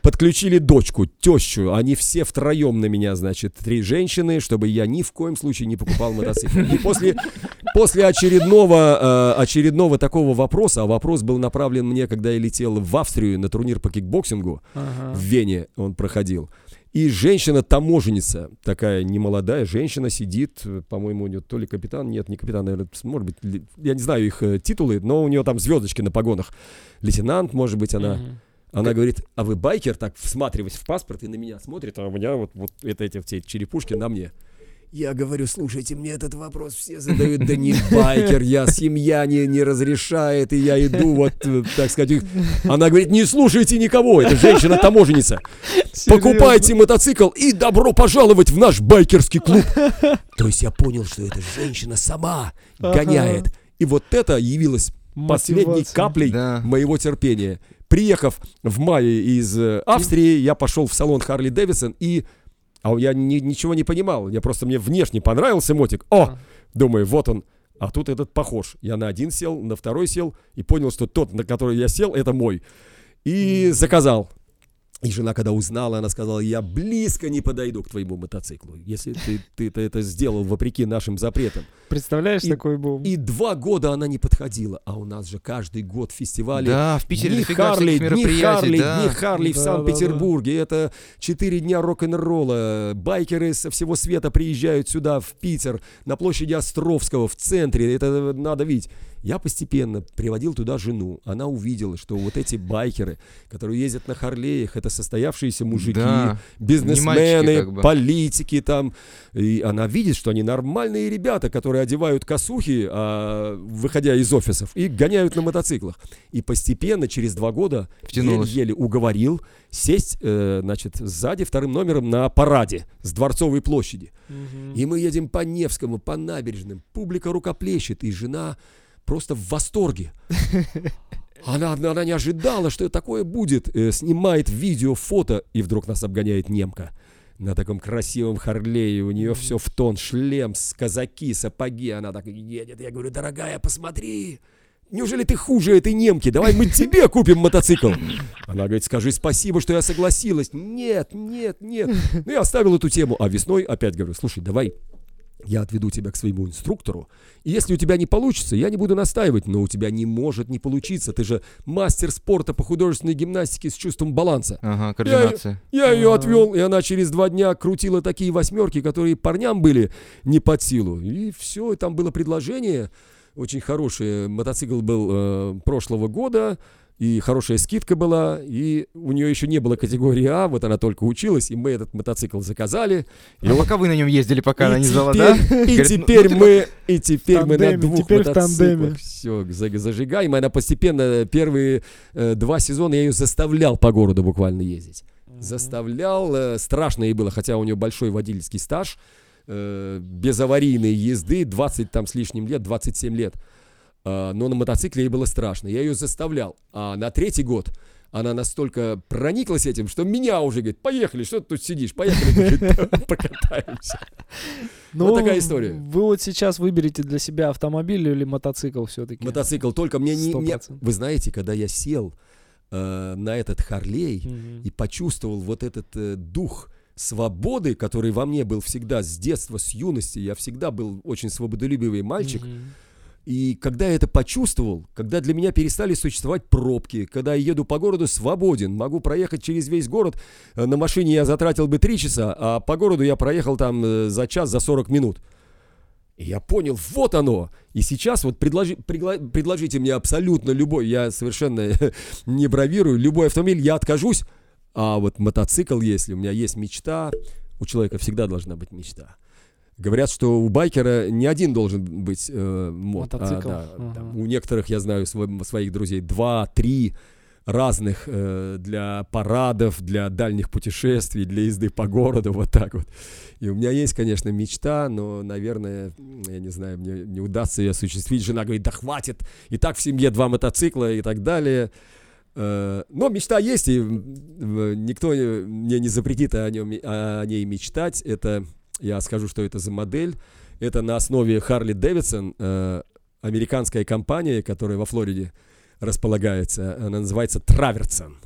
Подключили дочку, тещу, они все втроем на меня, значит, три женщины, чтобы я ни в коем случае не покупал мотоцикл. И после, после очередного, э, очередного такого вопроса, а вопрос был направлен мне, когда я летел в Австрию на турнир по кикбоксингу, ага. в Вене он проходил. И женщина-таможенница, такая немолодая женщина, сидит, по-моему, у нее то ли капитан, нет, не капитан, наверное, может быть, я не знаю их э, титулы, но у нее там звездочки на погонах. Лейтенант, может быть, она. Mm-hmm. Она говорит, а вы байкер, так всматриваясь в паспорт и на меня смотрит, а у меня вот, вот это эти все черепушки на мне. Я говорю, слушайте, мне этот вопрос все задают, да не байкер, я семья не, не разрешает, и я иду вот, э, так сказать. Она говорит, не слушайте никого, это женщина-таможенница. Покупайте мотоцикл и добро пожаловать в наш байкерский клуб. То есть я понял, что эта женщина сама гоняет. И вот это явилось последней каплей да. моего терпения. Приехав в мае из э, Австрии, я пошел в салон Харли Дэвидсон и... А я ни, ничего не понимал. Я просто мне внешне понравился мотик. О! А. Думаю, вот он. А тут этот похож. Я на один сел, на второй сел и понял, что тот, на который я сел, это мой. И заказал. И жена, когда узнала, она сказала, я близко не подойду к твоему мотоциклу, если ты, ты, ты это сделал вопреки нашим запретам. Представляешь, и, такой был. И два года она не подходила, а у нас же каждый год фестивали. Да, в Питере дни Харли, дни Харли, да. дни Харли да, в Санкт-Петербурге. Да, да. Это четыре дня рок-н-ролла. Байкеры со всего света приезжают сюда, в Питер, на площади Островского, в центре. Это надо видеть. Я постепенно приводил туда жену. Она увидела, что вот эти байкеры, которые ездят на Харлеях, это состоявшиеся мужики, да, бизнесмены, мальчики, как бы. политики там. И она видит, что они нормальные ребята, которые одевают косухи, а, выходя из офисов, и гоняют на мотоциклах. И постепенно, через два года, еле-еле уговорил сесть, э, значит, сзади вторым номером на параде с Дворцовой площади. Угу. И мы едем по Невскому, по набережным. Публика рукоплещет, и жена просто в восторге. Она, она не ожидала, что такое будет. Э, снимает видео, фото, и вдруг нас обгоняет немка. На таком красивом Харлее, у нее все в тон, шлем, казаки, сапоги. Она так едет. Я говорю, дорогая, посмотри. Неужели ты хуже этой немки? Давай мы тебе купим мотоцикл. Она говорит, скажи спасибо, что я согласилась. Нет, нет, нет. Ну, я оставил эту тему. А весной опять говорю, слушай, давай я отведу тебя к своему инструктору, и если у тебя не получится, я не буду настаивать, но у тебя не может не получиться. Ты же мастер спорта по художественной гимнастике с чувством баланса. Ага, координация. Я, я ее отвел, и она через два дня крутила такие восьмерки, которые парням были не под силу. И все, и там было предложение очень хорошее. Мотоцикл был э, прошлого года, и хорошая скидка была, и у нее еще не было категории А, вот она только училась, и мы этот мотоцикл заказали. И а вот... пока вы на нем ездили, пока она не знала, да? И теперь мы, и теперь мы на двух мотоциклах. Все, зажигаем. Она постепенно, первые э, два сезона я ее заставлял по городу буквально ездить. Заставлял, э, страшно ей было, хотя у нее большой водительский стаж, э, без аварийной езды, 20 там с лишним лет, 27 лет. А, но на мотоцикле ей было страшно. Я ее заставлял. А на третий год она настолько прониклась этим, что меня уже говорит, поехали, что ты тут сидишь, поехали, покатаемся. Ну, вот такая история. Вы вот сейчас выберете для себя автомобиль или мотоцикл все-таки? Мотоцикл, только мне не, не... Вы знаете, когда я сел э, на этот Харлей угу. и почувствовал вот этот э, дух свободы, который во мне был всегда с детства, с юности, я всегда был очень свободолюбивый мальчик, угу и когда я это почувствовал, когда для меня перестали существовать пробки, когда я еду по городу свободен, могу проехать через весь город, э, на машине я затратил бы 3 часа, а по городу я проехал там э, за час, за 40 минут. И я понял, вот оно. И сейчас вот предложи, пригла, предложите мне абсолютно любой, я совершенно не бравирую, любой автомобиль, я откажусь. А вот мотоцикл, если у меня есть мечта, у человека всегда должна быть мечта. Говорят, что у байкера не один должен быть э, мод. А, Мотоцикл. А, да, ага. там, у некоторых, я знаю, свой, своих друзей, два, три разных э, для парадов, для дальних путешествий, для езды по городу, вот так вот. И у меня есть, конечно, мечта, но, наверное, я не знаю, мне не удастся ее осуществить. Жена говорит, да хватит, и так в семье два мотоцикла и так далее. Э, но мечта есть, и никто мне не запретит о, нем, о ней мечтать. Это я скажу, что это за модель. Это на основе Харли Дэвидсон, э, американская компания, которая во Флориде располагается. Она называется Траверсон.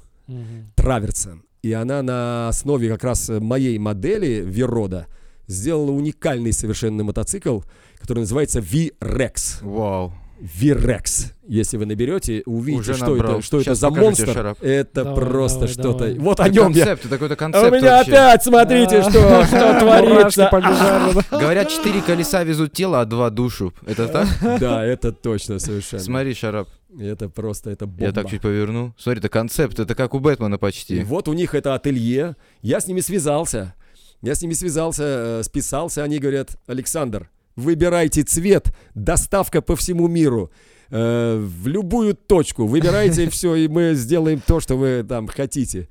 Траверсон. И она на основе как раз моей модели Верода сделала уникальный совершенно мотоцикл, который называется V-Rex. Вау. Вирекс. Если вы наберете, увидите, что это, что это за монстр. Шарап. Это давай, просто давай, что-то. Давай. Вот о нем концепт, я. Это какой-то концепт. А у меня вообще. опять, смотрите, что, что творится. Говорят, четыре колеса везут тело, а два душу. Это так? Да, это точно совершенно. Смотри, Шарап. Это просто, это бомба. Я так чуть поверну. Смотри, это концепт, это как у Бэтмена почти. И вот у них это ателье. Я с ними связался. Я с ними связался, э, списался. Они говорят, Александр, Выбирайте цвет, доставка по всему миру. Э, в любую точку. Выбирайте все, и мы сделаем то, что вы там хотите.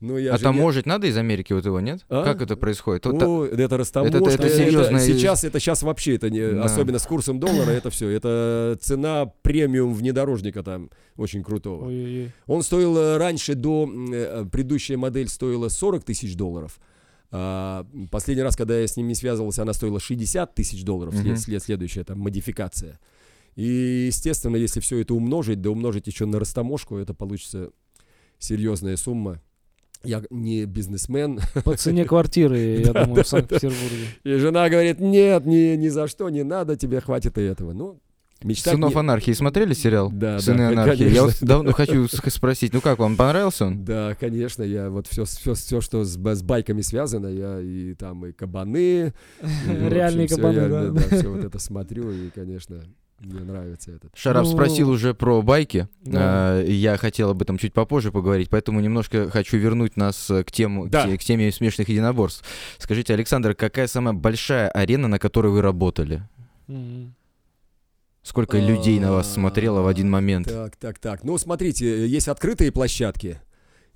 Ну, я а таможить не... надо из Америки вот его, нет? А? Как это происходит? Ну, это, это растаможка. Это, это, это серьезно. Это, сейчас, это сейчас вообще, это не, да. особенно с курсом доллара, это все. Это цена премиум внедорожника там очень крутого. Ой-ой-ой. Он стоил э, раньше, до э, предыдущая модель стоила 40 тысяч долларов. А, последний раз, когда я с ними связывался, она стоила 60 тысяч долларов, mm-hmm. след, следующая там модификация. И, естественно, если все это умножить, да умножить еще на растаможку, это получится серьезная сумма. я не бизнесмен. По цене квартиры, я думаю, в Санкт-Петербурге. И жена говорит, нет, ни, ни за что не надо, тебе хватит и этого. Ну, Мечтать Сынов не... анархии смотрели сериал? Да, Сыны да, анархии. Конечно. Я вот давно хочу спросить, ну как вам понравился он? Да, конечно, я вот все, все, все что с, с байками связано, я и там и кабаны, реальные кабаны, да. да, все вот это смотрю и, конечно, мне нравится этот. Шарап ну... спросил уже про байки. Да. А, я хотел об этом чуть попозже поговорить, поэтому немножко хочу вернуть нас к, тему, да. к, к теме смешных единоборств. Скажите, Александр, какая самая большая арена, на которой вы работали? Mm-hmm. Сколько людей на вас смотрело в один момент? Так, так, так. Ну, смотрите, есть открытые площадки,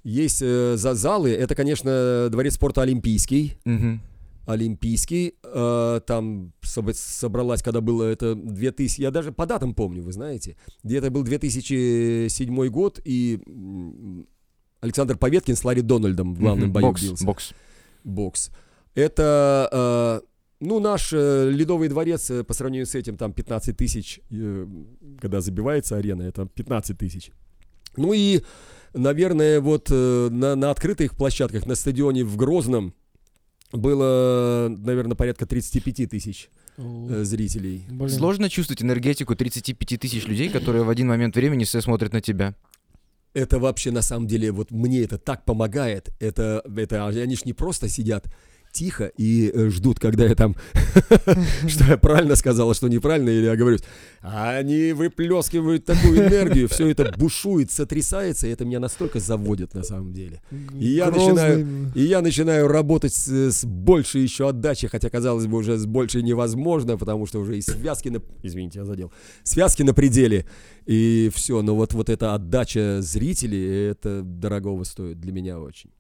есть э, за залы. Это, конечно, дворец спорта Олимпийский. Угу. Олимпийский. Э, там собралась, когда было это 2000... Я даже по датам помню, вы знаете. Где-то был 2007 год, и Александр Поветкин с Ларри Дональдом в главном бою бокс, бился. Бокс. Бокс. Это... Э, ну, наш э, Ледовый дворец э, по сравнению с этим, там 15 тысяч, э, когда забивается арена, это 15 тысяч. Ну и, наверное, вот э, на, на открытых площадках, на стадионе в Грозном было, наверное, порядка 35 тысяч э, зрителей. Блин. Сложно чувствовать энергетику 35 тысяч людей, которые в один момент времени все смотрят на тебя. Это вообще на самом деле, вот мне это так помогает. Это, это они же не просто сидят тихо и э, ждут, когда я там, что я правильно сказала, что неправильно, или я говорю, они выплескивают такую энергию, все это бушует, сотрясается, и это меня настолько заводит на самом деле. И я начинаю, и я начинаю работать с, с большей еще отдачей, хотя, казалось бы, уже с большей невозможно, потому что уже и связки, на, извините, я задел, связки на пределе, и все, но вот, вот эта отдача зрителей, это дорогого стоит для меня очень.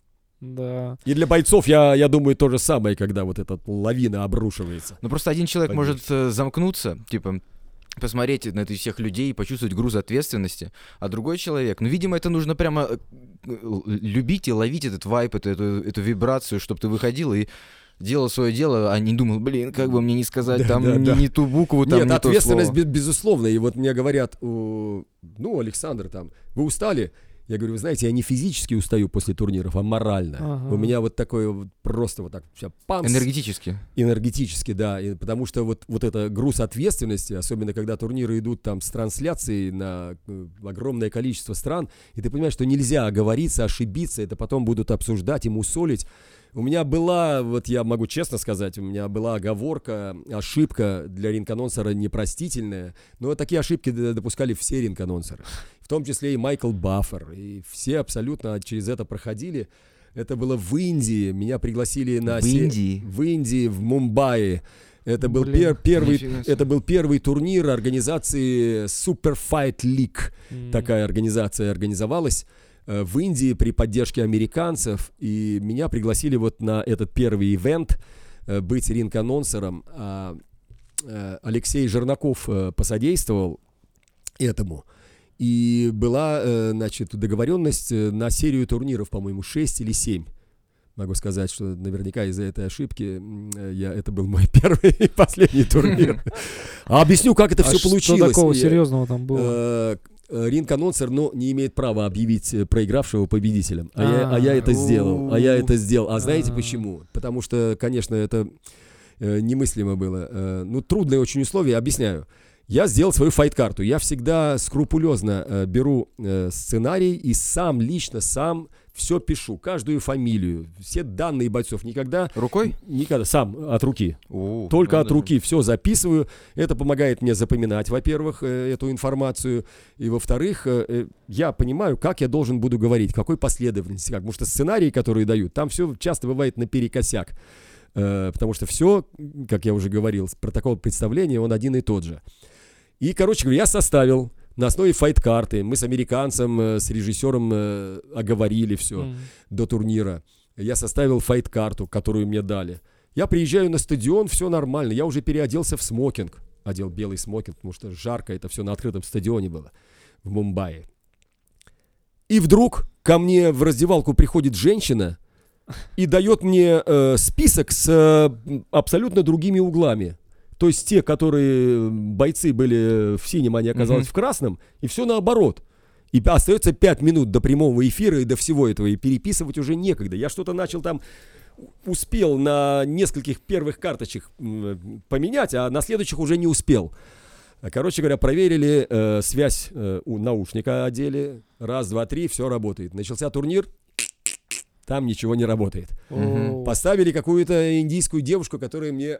Да. И для бойцов, я, я думаю, то же самое, когда вот эта лавина обрушивается. Ну просто один человек Пойдешь. может э, замкнуться, типа посмотреть на этих всех людей и почувствовать груз ответственности, а другой человек, ну, видимо, это нужно прямо э, любить и ловить этот вайп, эту, эту, эту вибрацию, чтобы ты выходил и делал свое дело, а не думал, блин, как бы мне не сказать да, там да, не, да. не ту букву, там Нет, не ответственность, то слово. безусловно, и вот мне говорят, ну, Александр, там, вы устали? Я говорю, вы знаете, я не физически устаю после турниров, а морально. Ага. У меня вот такое вот просто вот так вся памс. Энергетически. Энергетически, да. И потому что вот, вот это груз ответственности, особенно когда турниры идут там с трансляцией на э, огромное количество стран, и ты понимаешь, что нельзя оговориться, ошибиться, это потом будут обсуждать и мусолить. У меня была, вот я могу честно сказать, у меня была оговорка, ошибка для ринг-анонсера непростительная, но такие ошибки допускали все ринг-анонсеры в том числе и Майкл Баффер, и все абсолютно через это проходили. Это было в Индии, меня пригласили на... В се... Индии? В Индии, в Мумбаи. Это был, Блин, пер, первый, это был первый турнир организации Super Fight League. Mm. Такая организация организовалась в Индии при поддержке американцев. И меня пригласили вот на этот первый ивент э, быть ринг-анонсером. А, э, Алексей Жернаков посодействовал этому. И была, э, значит, договоренность э, на серию турниров, по-моему, 6 или 7. Могу сказать, что наверняка из-за этой ошибки э, я, это был мой первый и последний турнир. А объясню, как это а все получилось. Что такого серьезного там было? Ринг-анонсер, но не имеет права объявить проигравшего победителем. А, я, а я это сделал. А я это сделал. А знаете почему? Потому что, конечно, это немыслимо было. Ну, трудные очень условия, объясняю я сделал свою файт-карту. Я всегда скрупулезно э, беру э, сценарий и сам лично, сам все пишу, каждую фамилию, все данные бойцов. Никогда... Рукой? Никогда, сам, от руки. О, Только ну, от руки все записываю. Это помогает мне запоминать, во-первых, э, эту информацию. И, во-вторых, э, э, я понимаю, как я должен буду говорить, какой последовательности. Как, потому что сценарии, которые дают, там все часто бывает наперекосяк. Потому что все, как я уже говорил, протокол представления, он один и тот же. И, короче говоря, я составил на основе файт-карты. Мы с американцем, э, с режиссером э, оговорили все mm. до турнира. Я составил файт-карту, которую мне дали. Я приезжаю на стадион, все нормально. Я уже переоделся в смокинг. Одел белый смокинг, потому что жарко, это все на открытом стадионе было в Мумбаи. И вдруг ко мне в раздевалку приходит женщина и дает мне э, список с э, абсолютно другими углами. То есть те, которые бойцы были в синем, они оказались mm-hmm. в красном, и все наоборот. И остается 5 минут до прямого эфира и до всего этого, и переписывать уже некогда. Я что-то начал там успел на нескольких первых карточек поменять, а на следующих уже не успел. Короче говоря, проверили э, связь э, у наушника одели. Раз, два, три, все работает. Начался турнир, там ничего не работает. Угу. Поставили какую-то индийскую девушку, которая мне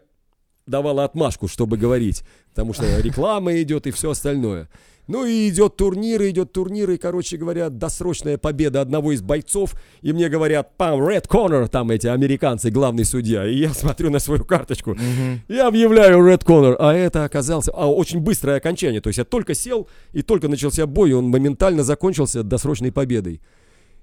давала отмашку, чтобы говорить. Потому что реклама идет и все остальное. Ну и идет турнир, идет турнир, и, короче говоря, досрочная победа одного из бойцов, и мне говорят, пам, Red Corner, там эти американцы, главный судья, и я смотрю на свою карточку, mm-hmm. и объявляю Red Corner, а это оказался, а очень быстрое окончание, то есть я только сел, и только начался бой, и он моментально закончился досрочной победой.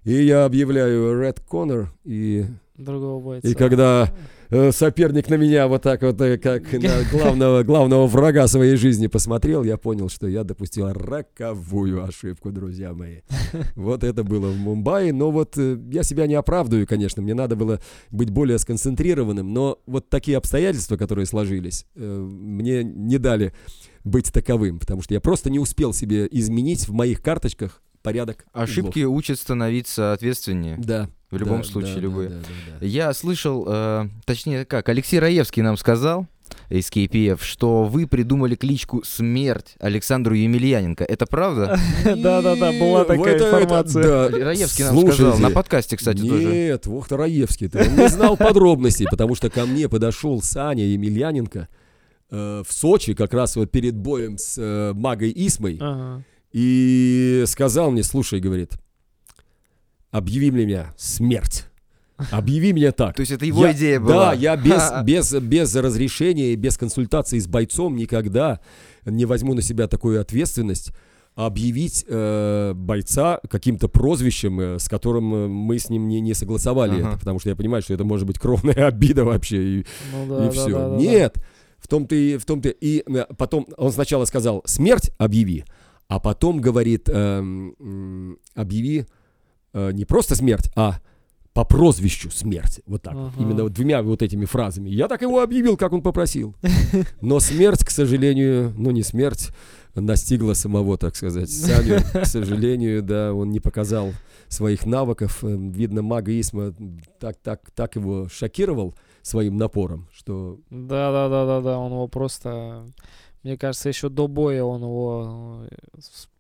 И я объявляю Red Corner, и... Другого бойца. И когда Э, соперник на меня вот так вот, э, как на главного, главного врага своей жизни посмотрел, я понял, что я допустил роковую ошибку, друзья мои. Вот это было в Мумбаи, но вот э, я себя не оправдываю, конечно, мне надо было быть более сконцентрированным, но вот такие обстоятельства, которые сложились, мне не дали быть таковым, потому что я просто не успел себе изменить в моих карточках порядок. Ошибки углов. учат становиться ответственнее. Да. В любом да, случае, да, любые. Да, да, да, да. Я слышал, э, точнее как, Алексей Раевский нам сказал, из KPF, что вы придумали кличку «Смерть» Александру Емельяненко. Это правда? Да-да-да, была такая информация. Раевский нам сказал, на подкасте, кстати, тоже. Нет, Вохта Раевский, ты не знал подробностей, потому что ко мне подошел Саня Емельяненко э, в Сочи, как раз вот перед боем с э, Магой Исмой, и сказал мне, слушай, говорит, объяви меня смерть. Объяви меня так. То есть это его я, идея была? Да, я без, без, без разрешения, без консультации с бойцом никогда не возьму на себя такую ответственность объявить э, бойца каким-то прозвищем, э, с которым э, мы с ним не, не согласовали ага. это, потому что я понимаю, что это может быть кровная обида вообще, и, ну, да, и все. Да, да, Нет, да. в том-то и... В том-то, и э, потом он сначала сказал «смерть объяви», а потом говорит э, «объяви э, не просто смерть, а по прозвищу смерть. Вот так. Ага. Именно вот двумя вот этими фразами. Я так его объявил, как он попросил. Но смерть, к сожалению, ну не смерть, настигла самого, так сказать, Саню. К сожалению, да, он не показал своих навыков. Э, видно, мага Исма так, так, так его шокировал своим напором, что... Да, да, да, да, да, он его просто... Мне кажется, еще до боя он его э,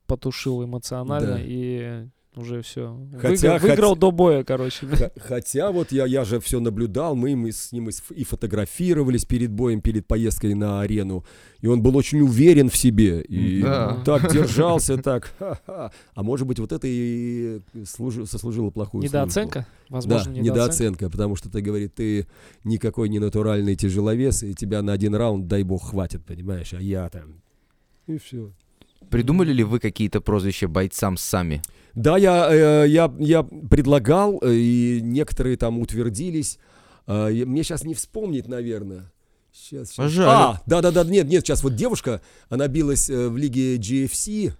потушил эмоционально да. и уже все. Хотя, Выиграл, выиграл хотя, до боя, короче. Хотя вот я, я же все наблюдал, мы, мы с ним и фотографировались перед боем, перед поездкой на арену. И он был очень уверен в себе. И да. так держался, так. Ха-ха. А может быть, вот это и служи, сослужило плохую Недооценка? Службу. Возможно, да, недооценка. недооценка, потому что ты говорит, ты никакой не натуральный тяжеловес, и тебя на один раунд, дай бог, хватит, понимаешь, а я там... И все. Придумали ли вы какие-то прозвища бойцам сами? Да, я, э, я, я предлагал, э, и некоторые там утвердились. Э, мне сейчас не вспомнить, наверное. Сейчас, сейчас. А, да-да-да, нет, нет, сейчас вот девушка, она билась в лиге GFC,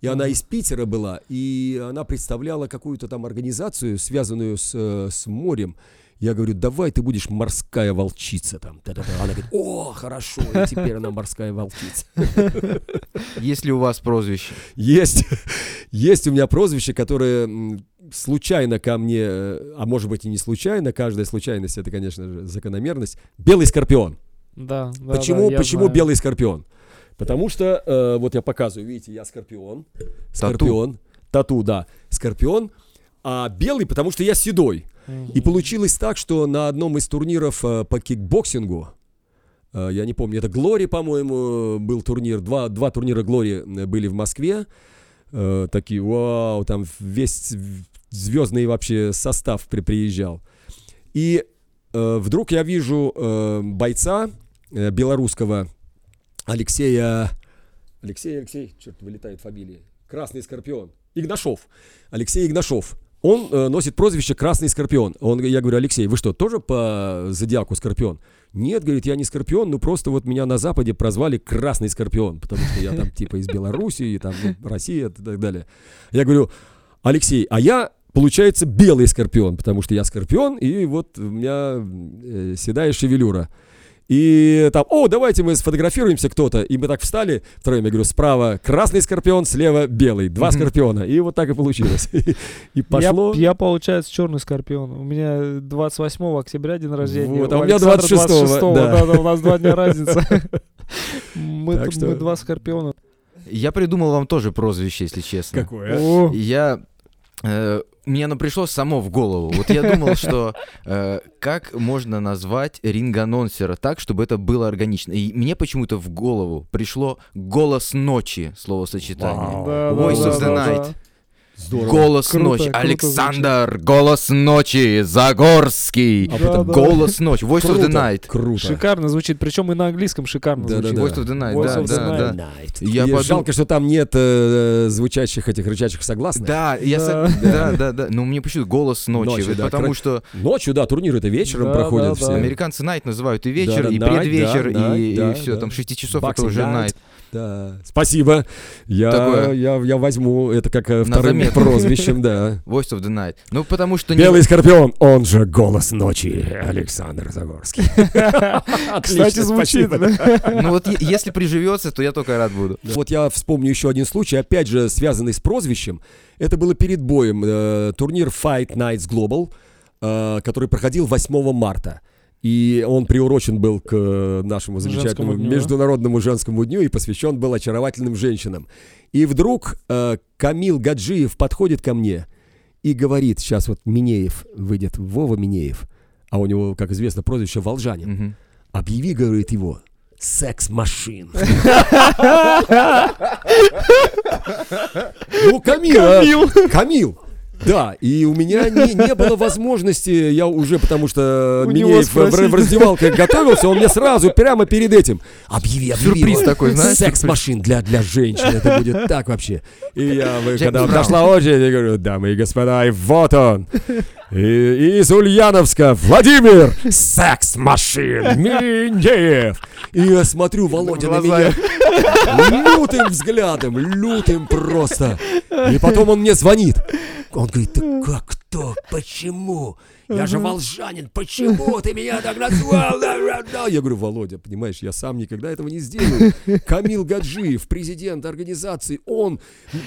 и она из Питера была, и она представляла какую-то там организацию, связанную с, с морем. Я говорю, давай ты будешь морская волчица там. Та-та-та. Она говорит, о, хорошо, и теперь она морская волчица. Есть ли у вас прозвище? Есть. Есть у меня прозвище, которое случайно ко мне, э, а может быть и не случайно, каждая случайность это, конечно же, закономерность. Белый скорпион. Да. да почему да, почему знаю. белый скорпион? Потому что, э, вот я показываю, видите, я скорпион. Скорпион. Тату, Тату да. Скорпион. А белый, потому что я седой. И получилось так, что на одном из турниров э, по кикбоксингу, э, я не помню, это Glory, по-моему, был турнир, два, два турнира Glory э, были в Москве, такие, вау, там весь звездный вообще состав при, приезжал. И вдруг я вижу бойца белорусского Алексея, Алексей, Алексей, черт, вылетает фамилия, Красный Скорпион, Игнашов, Алексей Игнашов он э, носит прозвище Красный Скорпион. Он, я говорю, Алексей, вы что, тоже по зодиаку Скорпион? Нет, говорит, я не Скорпион, ну просто вот меня на Западе прозвали Красный Скорпион, потому что я там типа из Белоруссии, там ну, Россия и так далее. Я говорю, Алексей, а я получается белый скорпион, потому что я скорпион, и вот у меня э, седая шевелюра. И там, о, давайте мы сфотографируемся кто-то. И мы так встали втроем, я говорю, справа красный скорпион, слева белый. Два скорпиона. И вот так и получилось. И пошло. Я, я получается, черный скорпион. У меня 28 октября день рождения. Вот, а у меня 26 26 да. да, у нас два дня разница. Мы, мы два скорпиона. Я придумал вам тоже прозвище, если честно. Какое? Я э, мне оно пришло само в голову. Вот я думал, что э, как можно назвать ринг-анонсера так, чтобы это было органично. И мне почему-то в голову пришло «голос ночи» словосочетание. Wow. Voice of the Night. Здорово. Голос круто, ночи. Круто Александр, звучит. голос ночи, Загорский. А да, да. Голос ночи. Voice круто, of the night. Круто. Шикарно звучит. Причем и на английском шикарно да, звучит. Да, да. Voice of the night. Voice да, да, да. Я подум... Жалко, что там нет э, звучащих этих рычащих согласных. Да, я да. Со... да, да, да. Но мне почему голос ночи, ночи да, потому кра... что ночью, да, турнир это вечером да, проходит да, все. Да. Американцы night называют и вечер, да, да, и предвечер, да, и, да, и все да. там 6 часов Boxing это уже night. night. Да. Спасибо. Я, я, я возьму это как э, вторым прозвищем, да. Voice of the Night. Ну, потому что... Белый не... Скорпион, он же Голос Ночи, Александр Загорский. Кстати, звучит. Ну вот если приживется, то я только рад буду. Вот я вспомню еще один случай, опять же, связанный с прозвищем. Это было перед боем. Э, турнир Fight Nights Global, э, который проходил 8 марта. И он приурочен был к э, нашему замечательному женскому международному женскому дню и посвящен был очаровательным женщинам. И вдруг э, Камил Гаджиев подходит ко мне и говорит, сейчас вот Минеев выйдет, Вова Минеев, а у него, как известно, прозвище Волжанин. Угу. Объяви, говорит его, секс-машин. Ну, Камил, Камил, да, и у меня не, не было возможности, я уже, потому что меня в, в, раздевалке готовился, он мне сразу, прямо перед этим, объяви, объяви. Сюрприз такой, знаешь? Секс-машин для, для женщин, это будет так вообще. И я, когда прошла очередь, я говорю, дамы и господа, и вот он. И, из Ульяновска Владимир Секс-машин Минеев. И я смотрю, Володя на меня лютым взглядом, лютым просто. И потом он мне звонит. Он говорит, ты как, кто, почему? Я же волжанин, почему ты меня так назвал? Я говорю, Володя, понимаешь, я сам никогда этого не сделаю. Камил Гаджиев, президент организации, он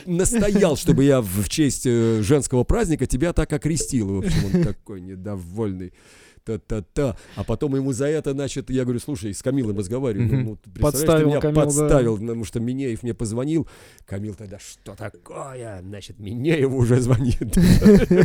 настоял, чтобы я в честь э, женского праздника тебя так окрестил. В общем, он такой недовольный та-та-та. А потом ему за это, значит, я говорю, слушай, с Камилом разговариваю. Ну, подставил меня Камил, подставил, да. потому что Минеев мне позвонил. Камил тогда, что такое? Значит, Минеев уже звонит.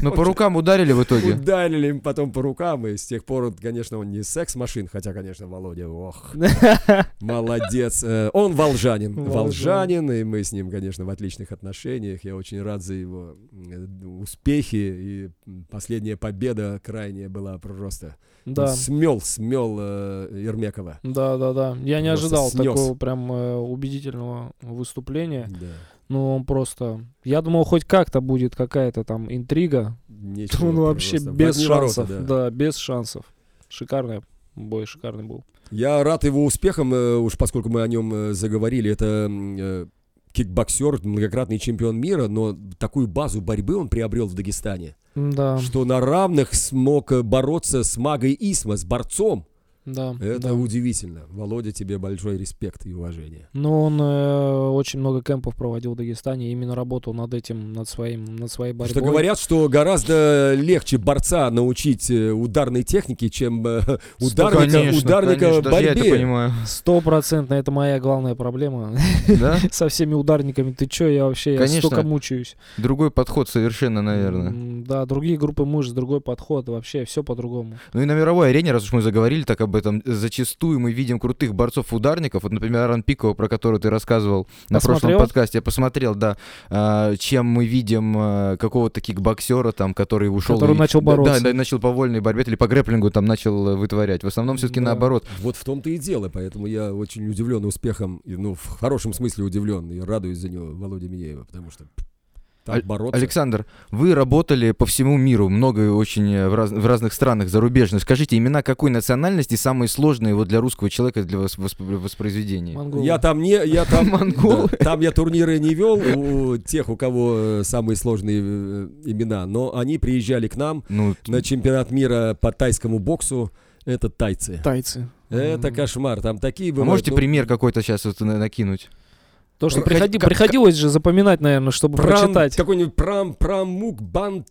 Ну, по рукам ударили в итоге? Ударили им потом по рукам, и с тех пор, конечно, он не секс-машин, хотя, конечно, Володя, ох, молодец. Э, он волжанин, волжанин, и мы с ним, конечно, в отличных отношениях. Я очень рад за его э, успехи, и последняя победа крайняя была просто да. Смел, смел э, Ермекова. Да, да, да. Я не просто ожидал снес. такого прям э, убедительного выступления. Да. Ну, он просто... Я думал, хоть как-то будет какая-то там интрига. Ничего, он вообще без шансов. Ворота, да. да, без шансов. Шикарный бой, шикарный был. Я рад его успехам, э, уж поскольку мы о нем э, заговорили. Это э, кикбоксер, многократный чемпион мира, но такую базу борьбы он приобрел в Дагестане. Да. Что на равных смог бороться с Магой Исма, с борцом. Да. Это да. удивительно. Володя, тебе большой респект и уважение. Ну, он э, очень много кемпов проводил в Дагестане, именно работал над этим, над своим, над своей борьбой. Что говорят, что гораздо легче борца научить э, ударной технике, чем э, ударника, конечно, ударника конечно, борьбе. Я это понимаю. Стопроцентно, это моя главная проблема. Да? Со всеми ударниками. Ты чё, я вообще я столько мучаюсь. Другой подход совершенно, наверное. Да, другие группы мышц, другой подход, вообще все по-другому. Ну и на мировой арене, раз уж мы заговорили так об об этом. Зачастую мы видим крутых борцов-ударников. Вот, например, Аран Пикова, про которого ты рассказывал на прошлом подкасте. Я посмотрел, да. А, чем мы видим а, какого-то кикбоксера, там, который ушел... Который и, начал бороться. Да, да, начал по вольной борьбе или по грэпплингу там начал вытворять. В основном все-таки да. наоборот. Вот в том-то и дело. Поэтому я очень удивлен успехом, ну, в хорошем смысле удивлен. И радуюсь за него Володя Минеева, потому что так бороться. Александр, вы работали по всему миру, много очень э, в, раз, в разных странах, зарубежных. Скажите, имена какой национальности самые сложные вот для русского человека для восп воспроизведения? Монголы. Я там не, я там, Монголы. Да, там я турниры не вел у тех, у кого э, самые сложные э, имена, но они приезжали к нам ну, на чемпионат мира по тайскому боксу. Это тайцы. Тайцы. Это кошмар. Там такие бывают. А можете ну... пример какой-то сейчас вот накинуть? То, что приходи, как, приходилось же запоминать, наверное, чтобы прам, прочитать. Какой-нибудь прам, прамук, бан,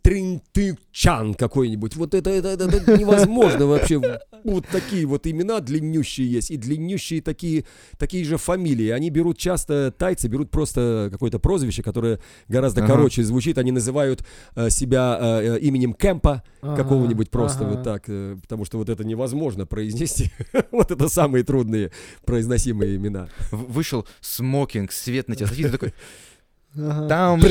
чан какой-нибудь. Вот это, это, это, это невозможно вообще. Вот такие вот имена длиннющие есть. И длиннющие такие, такие же фамилии. Они берут часто, тайцы берут просто какое-то прозвище, которое гораздо ага. короче звучит. Они называют э, себя э, э именем Кэмпа ага, какого-нибудь просто ага. вот так. Э, потому что вот это невозможно произнести. вот это самые трудные произносимые имена. Вышел смокинг свет на тебя светит, такой... Там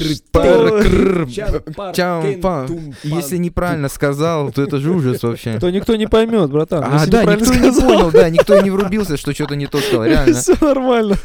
Если неправильно сказал, то это же ужас вообще. То никто не поймет, братан. А, да, никто не понял, да, никто не врубился, что что-то не то сказал, реально. Все нормально.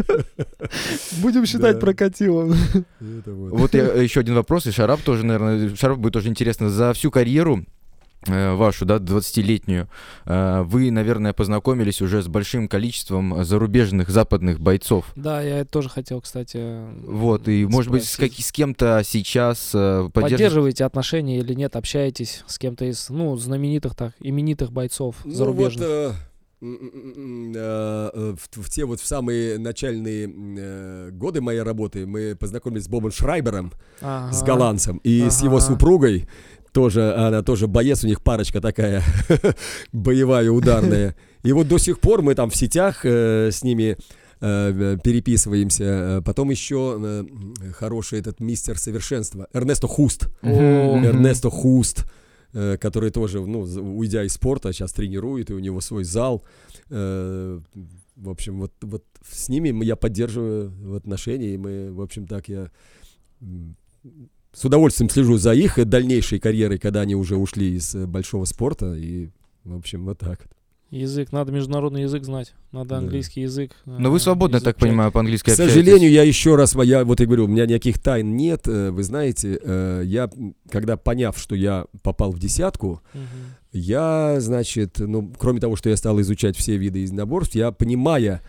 Будем считать прокатило. Вот еще один вопрос, и Шарап тоже, наверное, Шарап будет тоже интересно. За всю карьеру Э, вашу, да, 20-летнюю, э, вы, наверное, познакомились уже с большим количеством зарубежных западных бойцов. Да, я это тоже хотел, кстати. Вот, и, спросить. может быть, с, как, с кем-то сейчас э, поддерживаете... поддерживаете отношения или нет, общаетесь с кем-то из, ну, знаменитых так, именитых бойцов ну, зарубежных? Вот, в, в те вот в самые начальные годы моей работы мы познакомились с Бобом Шрайбером, ага. с голландцем, и ага. с его супругой тоже, она тоже боец, у них парочка такая боевая, ударная. И вот до сих пор мы там в сетях э, с ними э, переписываемся. Потом еще э, хороший этот мистер совершенства, Эрнесто Хуст. Эрнесто Хуст, э, который тоже, ну, уйдя из спорта, сейчас тренирует, и у него свой зал. Э, в общем, вот, вот с ними я поддерживаю в отношении, и мы, в общем, так я с удовольствием слежу за их дальнейшей карьерой, когда они уже ушли из э, большого спорта. И, в общем, вот так. Язык, надо международный язык знать, надо английский да. язык. Э, Но вы свободно, так понимаю, по-английски К сожалению, я еще раз, я вот и говорю, у меня никаких тайн нет. Э, вы знаете, я, когда поняв, что я попал в десятку, угу. я, значит, ну, кроме того, что я стал изучать все виды единоборств, я, понимая,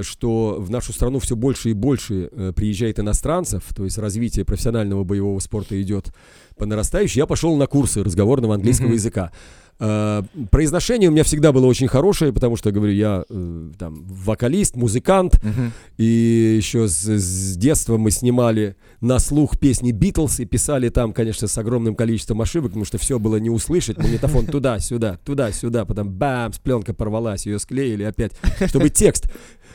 что в нашу страну все больше и больше э, приезжает иностранцев, то есть развитие профессионального боевого спорта идет по нарастающей. Я пошел на курсы разговорного английского mm-hmm. языка. Э, произношение у меня всегда было очень хорошее, потому что, говорю, я э, там вокалист, музыкант, uh-huh. и еще с, с детства мы снимали на слух песни Битлз и писали там, конечно, с огромным количеством ошибок, потому что все было не услышать, магнитофон туда-сюда, туда-сюда, потом бам, пленка порвалась, ее склеили опять, чтобы текст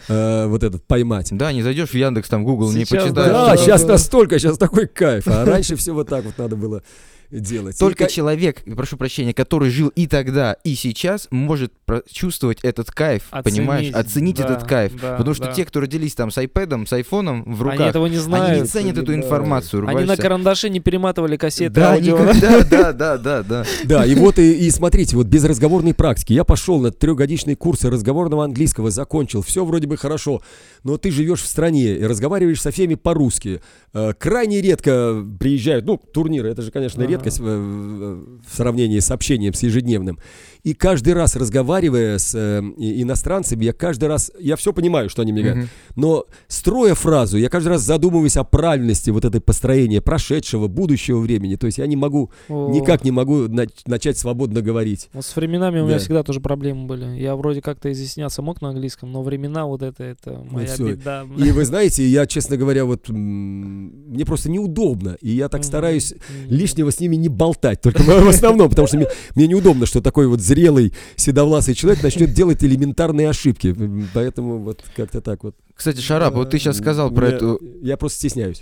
э, вот этот поймать. Да, не зайдешь в Яндекс, там Google не почитаешь. Да, да, сейчас настолько, сейчас такой кайф, а раньше все вот так вот надо было делать. Только и... человек, прошу прощения, который жил и тогда, и сейчас, может чувствовать этот кайф, оценить, понимаешь, оценить да, этот кайф. Да, Потому что да. те, кто родились там с iPad, с айфоном в руках, они этого не знают. Они не ценят эту информацию. Они на карандаше не перематывали кассеты да, аудио. Никогда, да, да, да, да. Да, и вот и, и смотрите, вот без разговорной практики. Я пошел на трехгодичные курсы разговорного английского, закончил, все вроде бы хорошо, но ты живешь в стране и разговариваешь со всеми по-русски. Э, крайне редко приезжают, ну, турниры, это же, конечно, ага. Редкость в, в, сравнении с общением, с ежедневным. И каждый раз, разговаривая с э, иностранцами, я каждый раз, я все понимаю, что они мне говорят, mm-hmm. но строя фразу, я каждый раз задумываюсь о правильности вот этой построения прошедшего, будущего времени. То есть я не могу, о. никак не могу на, начать свободно говорить. Вот с временами у меня всегда тоже проблемы были. Я вроде как-то изъясняться мог на английском, но времена вот это, это моя ну, беда. И вы знаете, я, честно говоря, вот мне просто неудобно, и я так mm-hmm. стараюсь mm-hmm. лишнего с ними не болтать, только в основном, потому что мне неудобно, что такой вот зрелый седовласый человек начнет делать элементарные ошибки. Поэтому вот как-то так вот. Кстати, Шарап, вот ты сейчас сказал про эту... Я просто стесняюсь.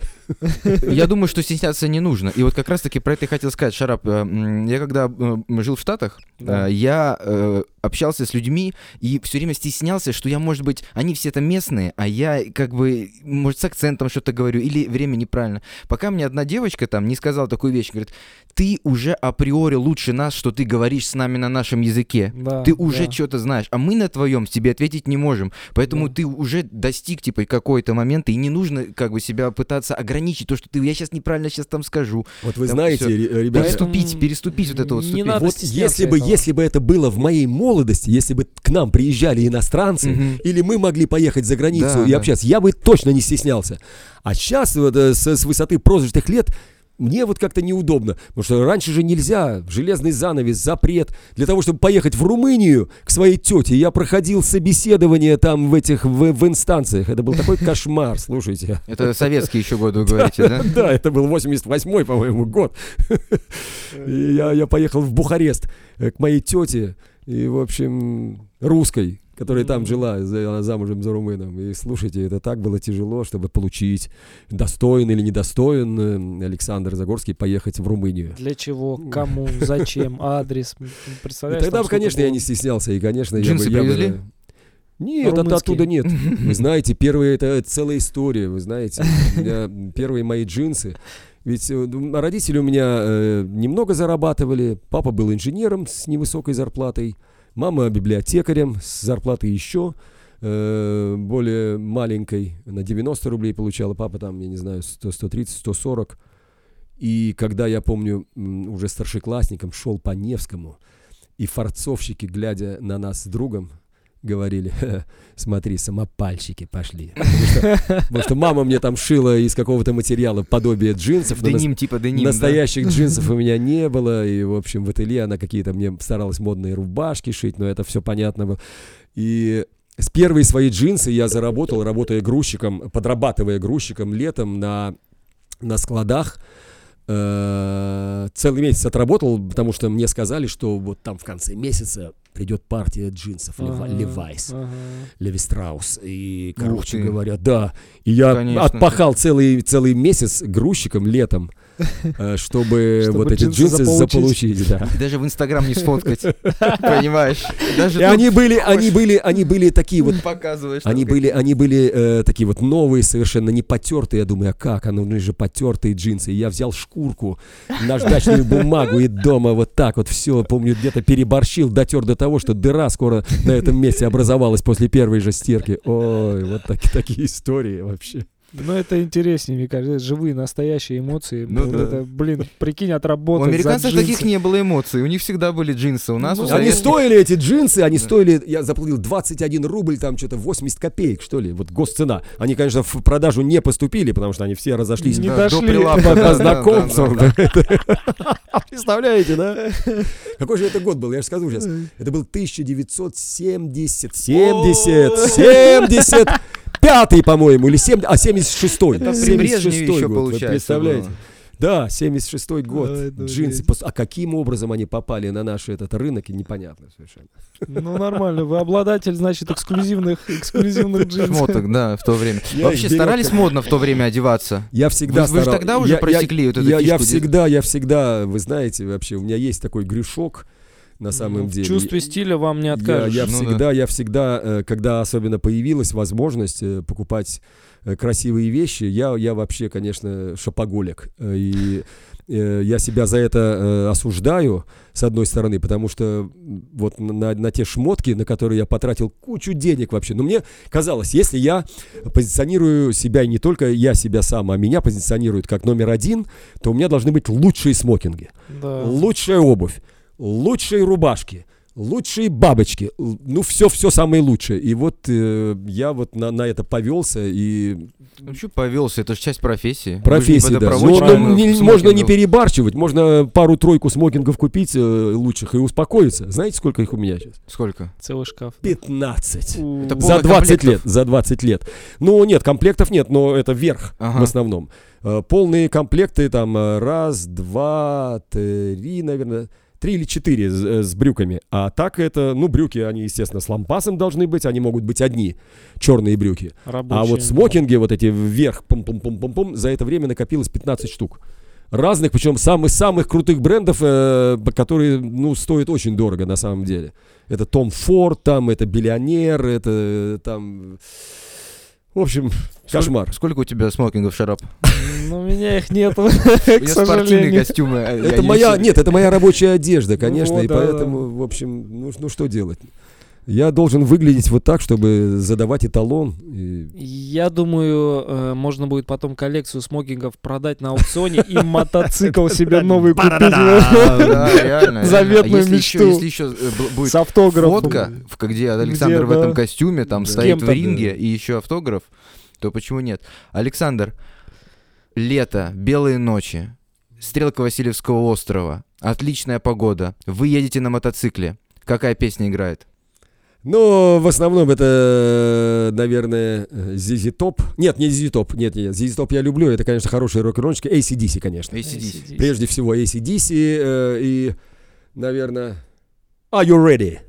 Я думаю, что стесняться не нужно. И вот как раз-таки про это и хотел сказать, Шарап. Э, я когда э, жил в Штатах, да. Э, я общался с людьми и все время стеснялся, что я, может быть, они все там местные, а я как бы, может, с акцентом что-то говорю или время неправильно. Пока мне одна девочка там не сказала такую вещь, говорит, ты уже априори лучше нас, что ты говоришь с нами на нашем языке. Да, ты уже да. что-то знаешь, а мы на твоем тебе ответить не можем. Поэтому да. ты уже достиг, типа, какой-то момент, и не нужно как бы себя пытаться ограничить, то, что ты, я сейчас неправильно сейчас там скажу. Вот вы там знаете, все. ребята... Переступить, переступить вот это вот. Не надо вот если бы, этого. если бы это было в моей молодости, если бы к нам приезжали иностранцы, угу. или мы могли поехать за границу да, и да. общаться, я бы точно не стеснялся. А сейчас вот, э, с, с высоты прожитых лет мне вот как-то неудобно, потому что раньше же нельзя, железный занавес, запрет. Для того, чтобы поехать в Румынию к своей тете, я проходил собеседование там в этих, в, в инстанциях. Это был такой кошмар, слушайте. Это советские еще годы, вы говорите, да? Да, это был 88-й, по-моему, год. Я, я поехал в Бухарест к моей тете, и, в общем, русской которая там жила, она замужем за румыном. И слушайте, это так было тяжело, чтобы получить, достоин или недостоин Александр Загорский поехать в Румынию. Для чего, кому, зачем, адрес, представляешь? И тогда, конечно, я не стеснялся, и, конечно, Джинсы я бы... Я бы нет, от, оттуда нет. Вы знаете, первые это целая история, вы знаете. Первые мои джинсы. Ведь э, родители у меня э, немного зарабатывали. Папа был инженером с невысокой зарплатой. Мама библиотекарем с зарплатой еще э, более маленькой, на 90 рублей получала, папа там, я не знаю, 100, 130, 140. И когда я помню, уже старшеклассником шел по Невскому, и форцовщики, глядя на нас с другом, говорили, смотри, самопальщики пошли. Потому что, мама мне там шила из какого-то материала подобие джинсов. Деним, типа деним, Настоящих джинсов у меня не было. И, в общем, в ателье она какие-то мне старалась модные рубашки шить, но это все понятно было. И с первой своей джинсы я заработал, работая грузчиком, подрабатывая грузчиком летом на, на складах. Э, целый месяц отработал, потому что мне сказали, что вот там в конце месяца придет партия джинсов ага, Левайс, ага. Леви Страус. И, короче говоря, да. И я Конечно. отпахал целый, целый месяц грузчиком летом. Э, чтобы вот эти джинсы заполучить. да. Даже в Инстаграм не сфоткать, понимаешь? И они были, они были, они были такие вот... Показываешь. Они были, они были э, такие вот новые, совершенно не потертые. Я думаю, а как? А нужны же потертые джинсы. И я взял шкурку, наждачную бумагу и дома вот так вот все, помню, где-то переборщил, дотер до того, что дыра скоро на этом месте образовалась после первой же стирки. Ой, вот такие истории вообще. Ну, это интереснее, мне кажется, живые, настоящие эмоции. Ну, вот да. это, блин, прикинь, отработать У американцев таких не было эмоций, у них всегда были джинсы. У нас ну, Они стоили, эти джинсы, они да. стоили, я заплатил 21 рубль, там что-то 80 копеек, что ли, вот госцена. Они, конечно, в продажу не поступили, потому что они все разошлись не да, дошли. по знакомцам. Представляете, да? Какой же это год был, я же скажу сейчас. Это был 1970, 70, 70 пятый, по-моему, или 7, а 76-й. Это 76-й год, вот представляете? Да, 76-й год. Ой, ну, джинсы. Есть. А каким образом они попали на наш этот рынок, непонятно совершенно. Ну, нормально. Вы обладатель, значит, эксклюзивных, эксклюзивных джинсов. Шмоток, да, в то время. Я Вообще старались модно в то время одеваться? Я всегда вы. Вы же тогда уже я, просекли я, вот эту я, я всегда, я всегда, вы знаете, вообще, у меня есть такой грешок, на самом ну, деле. В чувстве стиля вам не откажешь. Я, я ну, всегда, да. я всегда, э, когда особенно появилась возможность э, покупать э, красивые вещи, я, я вообще, конечно, шопоголик. И я себя за это осуждаю, с одной стороны, потому что вот на, на те шмотки, на которые я потратил кучу денег вообще. Но мне казалось, если я позиционирую себя, и не только я себя сам, а меня позиционируют как номер один, то у меня должны быть лучшие смокинги, да. лучшая обувь лучшие рубашки, лучшие бабочки, ну все, все самое лучшее. И вот э, я вот на, на это повелся и... Ну что повелся, это же часть профессии. Профессии, да. Ну, ну, не, можно не перебарщивать, можно пару-тройку смокингов купить э, лучших и успокоиться. Знаете, сколько их у меня сейчас? Сколько? Целый шкаф. 15. Это за 20 лет, за 20 лет. Ну нет, комплектов нет, но это верх ага. в основном. Э, полные комплекты там э, раз, два, три, наверное три или четыре с, э, с брюками. А так это, ну, брюки, они, естественно, с лампасом должны быть, они могут быть одни, черные брюки. Рабочие, а вот смокинги, вот эти вверх, пум-пум-пум-пум-пум, за это время накопилось 15 штук. Разных, причем самых-самых крутых брендов, э, которые, ну, стоят очень дорого на самом деле. Это Том Форд, там, это Биллионер, это э, там... В общем, кошмар. Сколько у тебя смокингов, Шарап? Ну, у меня их нету, к спортивные костюмы. А это моя, нет, это моя рабочая одежда, конечно, и поэтому, в общем, ну, ну что делать? Я должен выглядеть вот так, чтобы задавать эталон. И... Я думаю, э, можно будет потом коллекцию смокингов продать на аукционе и мотоцикл себе новый купить. Заветную мечту. Если еще э, будет фотка, где Александр в этом костюме там стоит в ринге и еще автограф, то почему нет? Александр, лето, белые ночи, Стрелка Васильевского острова. Отличная погода. Вы едете на мотоцикле. Какая песня играет? Ну, в основном это, наверное, ZZ Top. Нет, не ZZ Top. Нет, нет, ZZ Top я люблю. Это, конечно, хорошая рок-н-ролльчика. ACDC, конечно. ACDC. Прежде всего ACDC э, и, наверное, Are You Ready?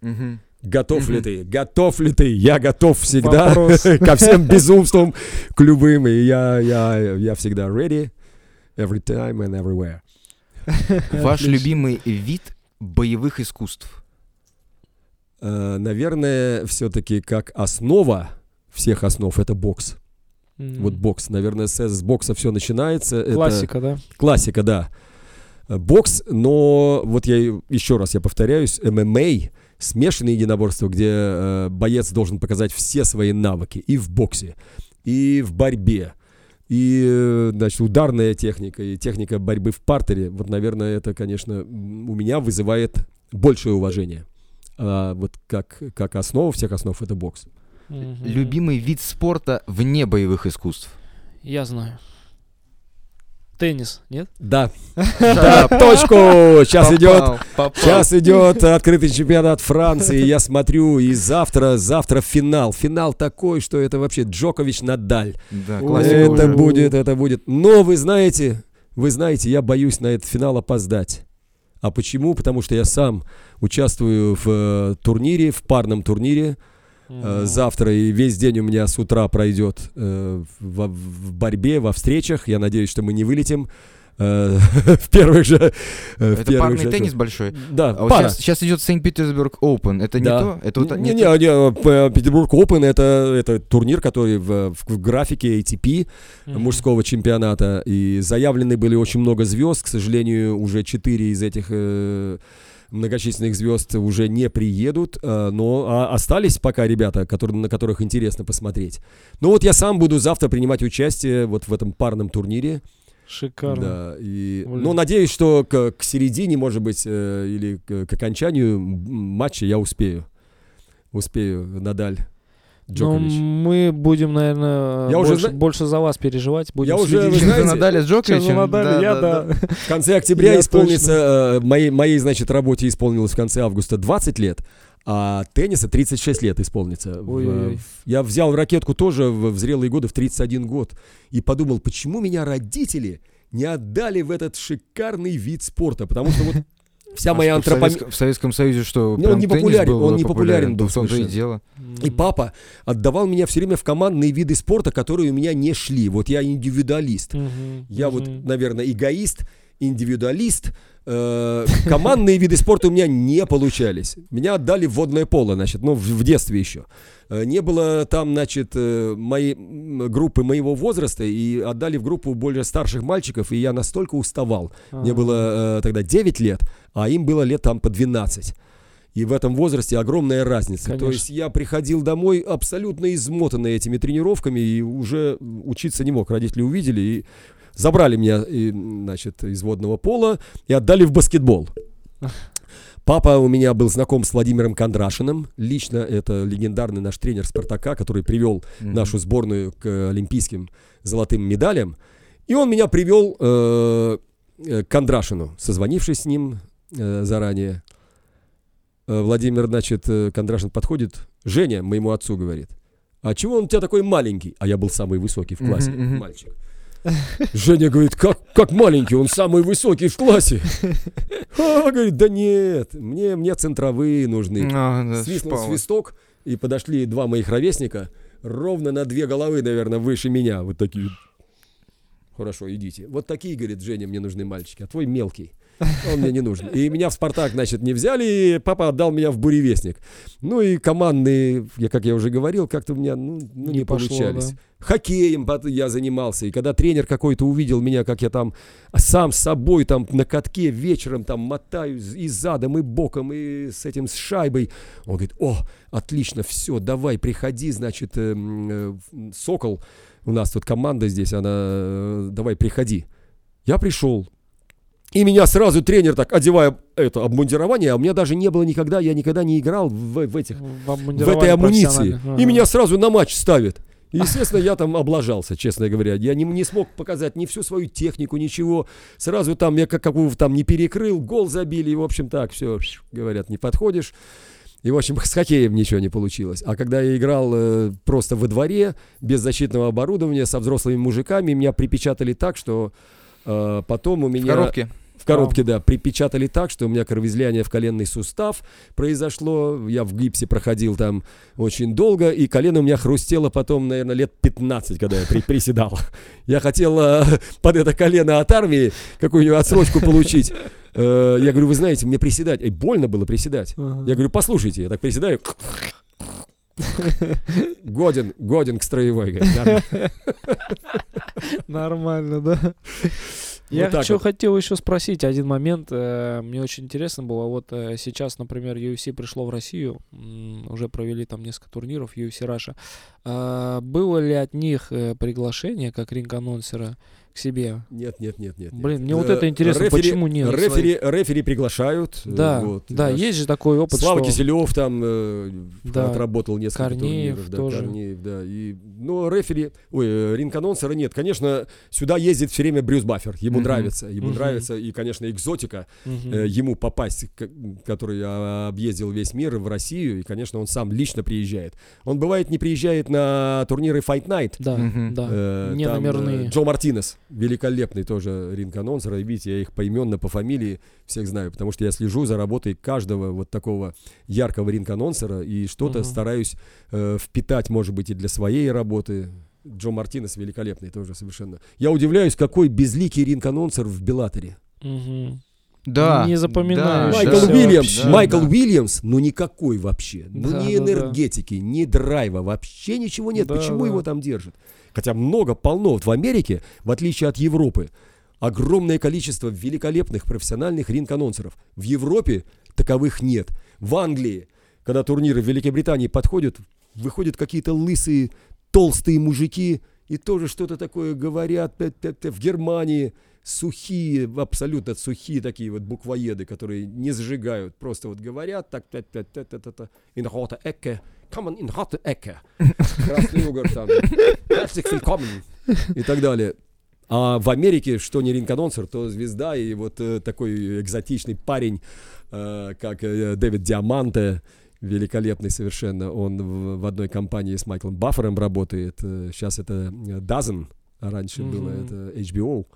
Угу. Готов ли ты? Готов ли ты? Я готов всегда ко всем безумствам, к любым. И я, я, я всегда ready every time and everywhere. Ваш любимый вид боевых искусств? Uh, наверное, все-таки как основа всех основ это бокс. Mm. Вот бокс. Наверное, с, с бокса все начинается. Классика, это... да? Классика, да. Э, бокс, но вот я еще раз я повторяюсь, ММА смешанное единоборство, где э, боец должен показать все свои навыки и в боксе, и в борьбе, и, э, значит, ударная техника, и техника борьбы в партере. Вот, наверное, это, конечно, у меня вызывает большее уважение. А вот как, как основа всех основ это бокс. Любимый вид спорта вне боевых искусств? Я знаю. Теннис, нет? Да. Да, точку. Сейчас идет, сейчас идет открытый чемпионат Франции. Я смотрю, и завтра, завтра финал. Финал такой, что это вообще Джокович Надаль. Да, Это будет, это будет. Но вы знаете, вы знаете, я боюсь на этот финал опоздать. А почему? Потому что я сам участвую в э, турнире, в парном турнире mm Завтра и весь день у меня с утра пройдет э, в, борьбе, во встречах. Я надеюсь, что мы не вылетим в первых же... Э, это парный же, теннис большой? Да, а пара. Вот сейчас, сейчас идет Санкт-Петербург Open. Это да. не то? Это вот, не, не, не, не, Петербург Open это, это турнир, который в, в, в графике ATP mm-hmm. мужского чемпионата. И заявлены были очень много звезд. К сожалению, уже четыре из этих... Э, многочисленных звезд уже не приедут, э, но а остались пока ребята, которые, на которых интересно посмотреть. Ну вот я сам буду завтра принимать участие вот в этом парном турнире. Шикарно. Да, и, ну, надеюсь, что к, к середине, может быть, э, или к, к окончанию матча я успею. Успею, Надаль. Джокович. Ну, мы будем, наверное, я больше, уже... больше за вас переживать. Будем я уже, вы знаете, Надали с Джоковичем. Надали, да, я, да, да. В конце октября исполнится, э, моей, моей, значит, работе исполнилось в конце августа 20 лет, а тенниса 36 лет исполнится. Ой-ой-ой. Я взял ракетку тоже в, зрелые годы, в 31 год, и подумал, почему меня родители не отдали в этот шикарный вид спорта, потому что вот Вся а моя антропометрия... В, Советском Союзе что, ну, он не популярен, был он не популярен был. В том-то и дело. И папа отдавал меня все время в командные виды спорта, которые у меня не шли. Вот я индивидуалист. Угу, я угу. вот, наверное, эгоист, индивидуалист, э, командные виды спорта у меня не получались. Меня отдали в водное поло, значит, ну, в, детстве еще. Э, не было там, значит, э, моей группы моего возраста, и отдали в группу более старших мальчиков, и я настолько уставал. Мне было э, тогда 9 лет, а им было лет там по 12. И в этом возрасте огромная разница. Конечно. То есть я приходил домой абсолютно измотанный этими тренировками и уже учиться не мог. Родители увидели и Забрали меня, и, значит, из водного пола и отдали в баскетбол. Папа у меня был знаком с Владимиром Кондрашиным. Лично это легендарный наш тренер Спартака, который привел mm-hmm. нашу сборную к олимпийским золотым медалям. И он меня привел э, к Кондрашину, созвонившись с ним э, заранее. Э, Владимир, значит, э, Кондрашин подходит. Женя, моему отцу, говорит. А чего он у тебя такой маленький? А я был самый высокий в классе, mm-hmm. мальчик. Женя говорит, как, как маленький, он самый высокий в классе. А, говорит, да нет, мне, мне центровые нужны. А, да, Свистнул шпала. свисток, и подошли два моих ровесника, ровно на две головы, наверное, выше меня. Вот такие. Хорошо, идите. Вот такие, говорит, Женя, мне нужны мальчики, а твой мелкий. Он мне не нужен. И меня в «Спартак», значит, не взяли, и папа отдал меня в «Буревестник». Ну и командные, я, как я уже говорил, как-то у меня ну, ну, не, не пошло, получались. Да. Хоккеем я занимался. И когда тренер какой-то увидел меня, как я там сам с собой там на катке вечером там мотаю и задом, и боком, и с этим, с шайбой, он говорит, о, отлично, все, давай, приходи, значит, э, э, «Сокол», у нас тут команда здесь, она, э, давай, приходи. Я пришел, и меня сразу тренер так, одевая это обмундирование, а у меня даже не было никогда, я никогда не играл в, в этих, в, в этой амуниции. Ага. И меня сразу на матч ставит. И, естественно, я там облажался, честно говоря. Я не, не смог показать ни всю свою технику, ничего. Сразу там я как, какого там не перекрыл, гол забили, и, в общем, так, все, говорят, не подходишь. И, в общем, с хоккеем ничего не получилось. А когда я играл э, просто во дворе, без защитного оборудования, со взрослыми мужиками, меня припечатали так, что э, потом у меня... В коробке? В коробке, да, припечатали так, что у меня кровоизлияние в коленный сустав произошло. Я в гипсе проходил там очень долго, и колено у меня хрустело потом, наверное, лет 15, когда я при приседал. Я хотел э, под это колено от армии какую-нибудь отсрочку получить. Э, я говорю, вы знаете, мне приседать. Эй, больно было приседать. Я говорю, послушайте, я так приседаю. Годен, годен к строевой. Нормально, да. Я вот хочу, вот. хотел еще спросить один момент. Э, мне очень интересно было. Вот э, сейчас, например, UFC пришло в Россию. Уже провели там несколько турниров UFC Russia. А, было ли от них э, приглашение как ринг-анонсера? К себе. Нет, нет, нет, нет. Блин, нет. мне вот это интересно, рефери, почему нет? Рефери, рефери приглашают. Да, вот, да, наш... есть же такой опыт. Слава что... Киселев там э, да. отработал несколько Корнеев турниров. Да, тоже. Корнеев, да. И, но рефери, ой, э, ринг-анонсера нет. Конечно, сюда ездит все время Брюс Баффер. Ему uh-huh. нравится, ему uh-huh. нравится. И, конечно, экзотика. Э, ему попасть, который объездил весь мир в Россию. И, конечно, он сам лично приезжает. Он бывает не приезжает на турниры Fight Night. Да, uh-huh. да. Э, не там, номерные. Э, Джо Мартинес, великолепный тоже ринг-анонсер. Видите, я их поименно, по фамилии всех знаю, потому что я слежу за работой каждого вот такого яркого ринг-анонсера и что-то угу. стараюсь э, впитать, может быть, и для своей работы. Джо Мартинес великолепный тоже совершенно. Я удивляюсь, какой безликий ринг-анонсер в Беллатере. Угу. Да. Не запоминаю. Да, Майкл да, Уильямс. Да, Майкл да. Уильямс, ну никакой вообще. Ну да, ни энергетики, да. ни драйва, вообще ничего нет. Да, Почему да. его там держат? Хотя много, полно. Вот в Америке, в отличие от Европы, огромное количество великолепных профессиональных ринг-анонсеров. В Европе таковых нет. В Англии, когда турниры в Великобритании подходят, выходят какие-то лысые, толстые мужики и тоже что-то такое говорят. В Германии сухие, абсолютно сухие такие вот буквоеды, которые не зажигают, просто вот говорят так, инхота эке, Willkommen in Rotte Ecke. Красный угор там. И так далее. А в Америке, что не ринг-анонсер, то звезда и вот э, такой экзотичный парень, э, как э, Дэвид Диаманте, великолепный совершенно. Он в, в одной компании с Майклом Баффером работает. Сейчас это Dozen, а раньше mm-hmm. было это HBO.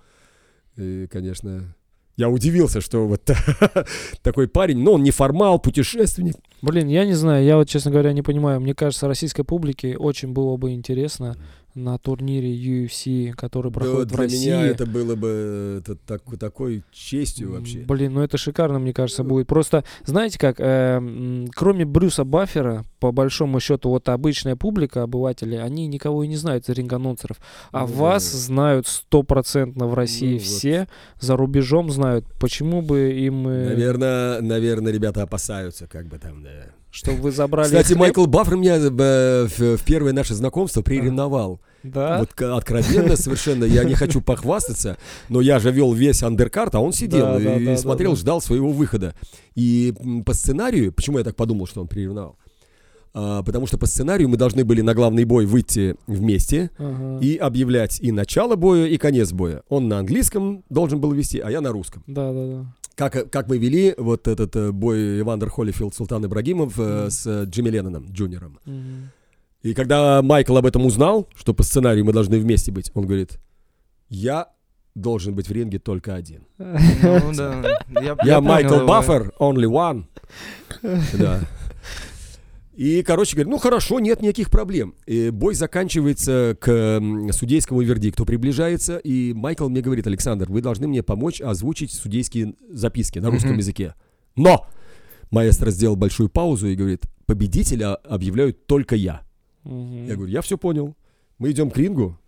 И, конечно, я удивился, что вот такой парень, но он не формал, путешественник. Блин, я не знаю, я вот, честно говоря, не понимаю. Мне кажется, российской публике очень было бы интересно на турнире UFC, который проходит да, в России. Для меня это было бы это, так, такой честью вообще. Блин, ну это шикарно, мне кажется, будет. Просто, знаете как, э, кроме Брюса Баффера, по большому счету, вот обычная публика, обыватели, они никого и не знают ринг-анонсеров. А ну, вас знают стопроцентно в России ну, все, вот. за рубежом знают. Почему бы им... Наверное, наверное, ребята опасаются, как бы там, да чтобы вы забрали. Кстати, хлеб. Майкл Баффер меня э, в, первое наше знакомство приревновал. Да. Вот откровенно совершенно, я не хочу похвастаться, но я же вел весь андеркарт, а он сидел да, и да, смотрел, да, ждал своего выхода. И по сценарию, почему я так подумал, что он приревновал? А, потому что по сценарию мы должны были на главный бой выйти вместе ага. и объявлять и начало боя, и конец боя. Он на английском должен был вести, а я на русском. Да, да, да как, как мы вели вот этот э, бой Ивандер Холлифилд, Султан Ибрагимов mm-hmm. с Джимми Ленноном, Джуниором. Mm-hmm. И когда Майкл об этом узнал, что по сценарию мы должны вместе быть, он говорит, я должен быть в ринге только один. Ну я Майкл Баффер, only one. Да. И, короче говоря, ну хорошо, нет никаких проблем. И бой заканчивается к судейскому вердикту, приближается, и Майкл мне говорит, Александр, вы должны мне помочь озвучить судейские записки на русском mm-hmm. языке. Но! Маэстро сделал большую паузу и говорит, победителя объявляют только я. Mm-hmm. Я говорю, я все понял. Мы идем к рингу.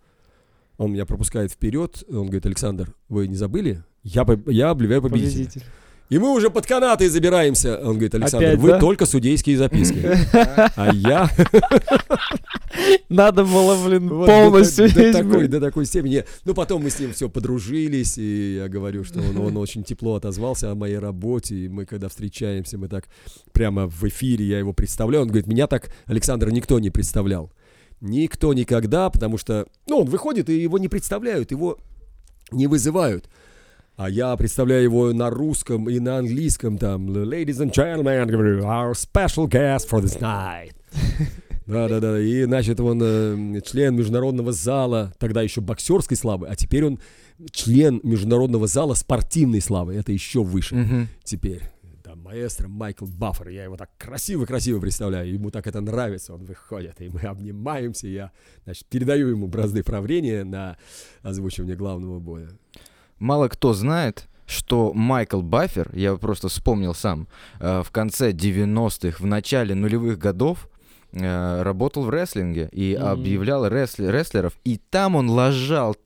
Он меня пропускает вперед. Он говорит, Александр, вы не забыли? Я, я объявляю победителя. Победитель. И мы уже под канаты забираемся. Он говорит, Александр, Опять, вы да? только судейские записки. А я... Надо было, блин, полностью до, такой, до такой степени. Ну, потом мы с ним все подружились, и я говорю, что он, он очень тепло отозвался о моей работе, и мы, когда встречаемся, мы так прямо в эфире, я его представляю, он говорит, меня так, Александр, никто не представлял. Никто никогда, потому что, ну, он выходит, и его не представляют, его не вызывают. А я представляю его на русском и на английском там. Ladies and gentlemen, our special guest for this night. Да-да-да, и, значит, он э, член международного зала, тогда еще боксерской славы, а теперь он член международного зала спортивной славы, это еще выше mm-hmm. теперь. Там маэстро Майкл Баффер, я его так красиво-красиво представляю, ему так это нравится, он выходит, и мы обнимаемся, я, значит, передаю ему бразды правления на озвучивание главного боя. Мало кто знает, что Майкл Баффер, я просто вспомнил сам, э, в конце 90-х, в начале нулевых годов э, работал в рестлинге и mm-hmm. объявлял рестлер, рестлеров, и там он лажал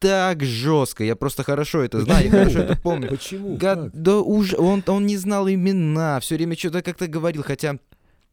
так жестко. Я просто хорошо это знаю, я хорошо это помню. Почему? Гад, да уж, он, он не знал имена, все время что-то как-то говорил, хотя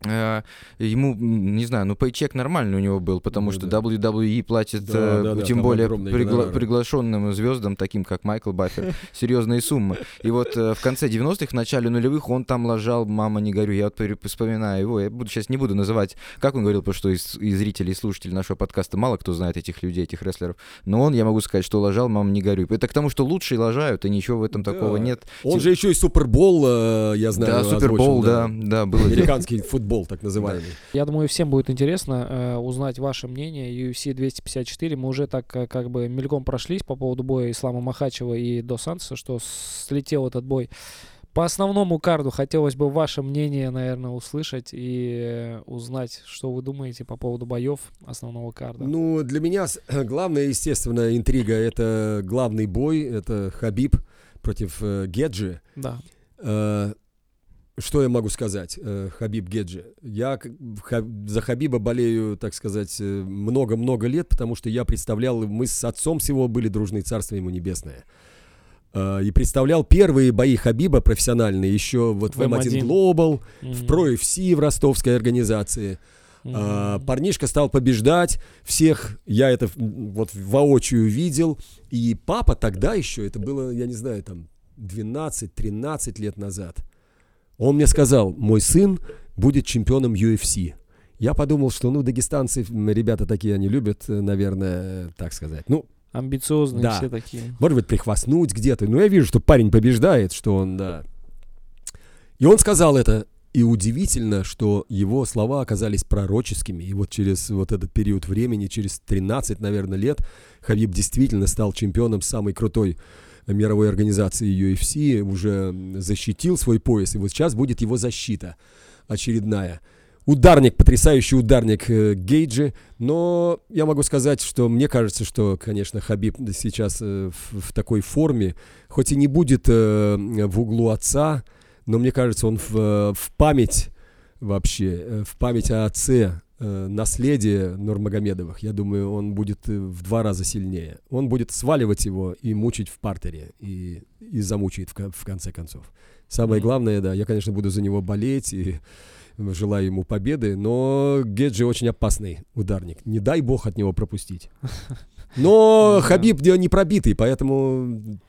ему, не знаю, ну пейчек нормальный у него был, потому ну, что да. WWE платит, да, да, тем более пригла- приглашенным звездам, таким как Майкл Баффер, серьезные суммы. И вот э, в конце 90-х, в начале нулевых он там ложал «Мама, не горю». Я вот вспоминаю его, я буду, сейчас не буду называть, как он говорил, потому что из, из зрителей и слушателей нашего подкаста мало кто знает этих людей, этих рестлеров, но он, я могу сказать, что ложал «Мама, не горю». Это к тому, что лучшие лажают, и ничего в этом да. такого нет. Он Тем... же еще и Супербол, э, я знаю, Да, Супербол, да, да, был. Американский футбол футбол, так называемый. Я думаю, всем будет интересно э, узнать ваше мнение. UFC 254 мы уже так э, как бы мельком прошлись по поводу боя Ислама Махачева и До Сантоса, что слетел этот бой. По основному карду хотелось бы ваше мнение, наверное, услышать и э, узнать, что вы думаете по поводу боев основного карда. Ну, для меня главная, естественно, интрига — это главный бой, это Хабиб против э, Геджи. Да. Э, что я могу сказать, э, Хабиб Геджи? Я за Хабиба болею, так сказать, э, много-много лет, потому что я представлял, мы с отцом всего были дружны, царство ему небесное. Э, и представлял первые бои Хабиба профессиональные еще вот в M1 Global, mm-hmm. в Pro FC в ростовской организации. Mm-hmm. Парнишка стал побеждать всех, я это вот воочию видел. И папа тогда еще, это было, я не знаю, там 12-13 лет назад – он мне сказал, мой сын будет чемпионом UFC. Я подумал, что, ну, дагестанцы, ребята такие, они любят, э, наверное, так сказать. Ну, Амбициозные да. все такие. Может быть, прихвастнуть где-то. Но я вижу, что парень побеждает, что он, да. И он сказал это. И удивительно, что его слова оказались пророческими. И вот через вот этот период времени, через 13, наверное, лет, Хабиб действительно стал чемпионом самой крутой мировой организации UFC, уже защитил свой пояс, и вот сейчас будет его защита очередная. Ударник, потрясающий ударник э, Гейджи, но я могу сказать, что мне кажется, что, конечно, Хабиб сейчас э, в, в такой форме, хоть и не будет э, в углу отца, но мне кажется, он в, в память вообще, в память о отце наследие Нурмагомедовых, я думаю, он будет э, в два раза сильнее. Он будет сваливать его и мучить в партере, и, и замучает в, в конце концов. Самое главное, да, я, конечно, буду за него болеть и желаю ему победы, но Геджи очень опасный ударник. Не дай бог от него пропустить. Но Хабиб не пробитый, поэтому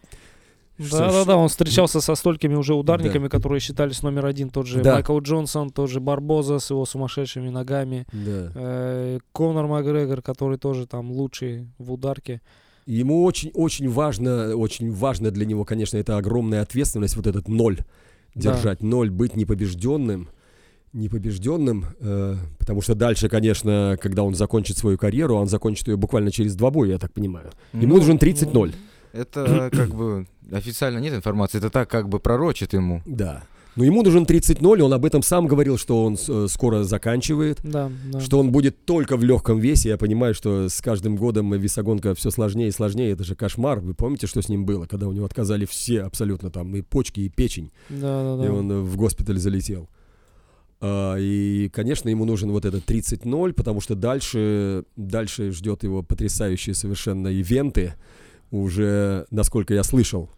да-да-да, он встречался со столькими уже ударниками, да. которые считались номер один. Тот же да. Майкл Джонсон, тот же Барбоза с его сумасшедшими ногами. Да. Э, Конор Макгрегор, который тоже там лучший в ударке. Ему очень-очень важно, очень важно для него, конечно, это огромная ответственность, вот этот ноль держать, да. ноль, быть непобежденным непобежденным, э, потому что дальше, конечно, когда он закончит свою карьеру, он закончит ее буквально через два боя, я так понимаю. Ему ну, нужен 30-0. Это как бы официально нет информации, это так как бы пророчит ему. Да. Но ему нужен 30-0, он об этом сам говорил, что он э, скоро заканчивает, да, да. что он будет только в легком весе. Я понимаю, что с каждым годом весогонка все сложнее и сложнее. Это же кошмар. Вы помните, что с ним было, когда у него отказали все абсолютно там и почки, и печень. Да, да, да. И он э, в госпиталь залетел. А, и, конечно, ему нужен вот этот 30-0, потому что дальше, дальше ждет его потрясающие совершенно ивенты уже, насколько я слышал,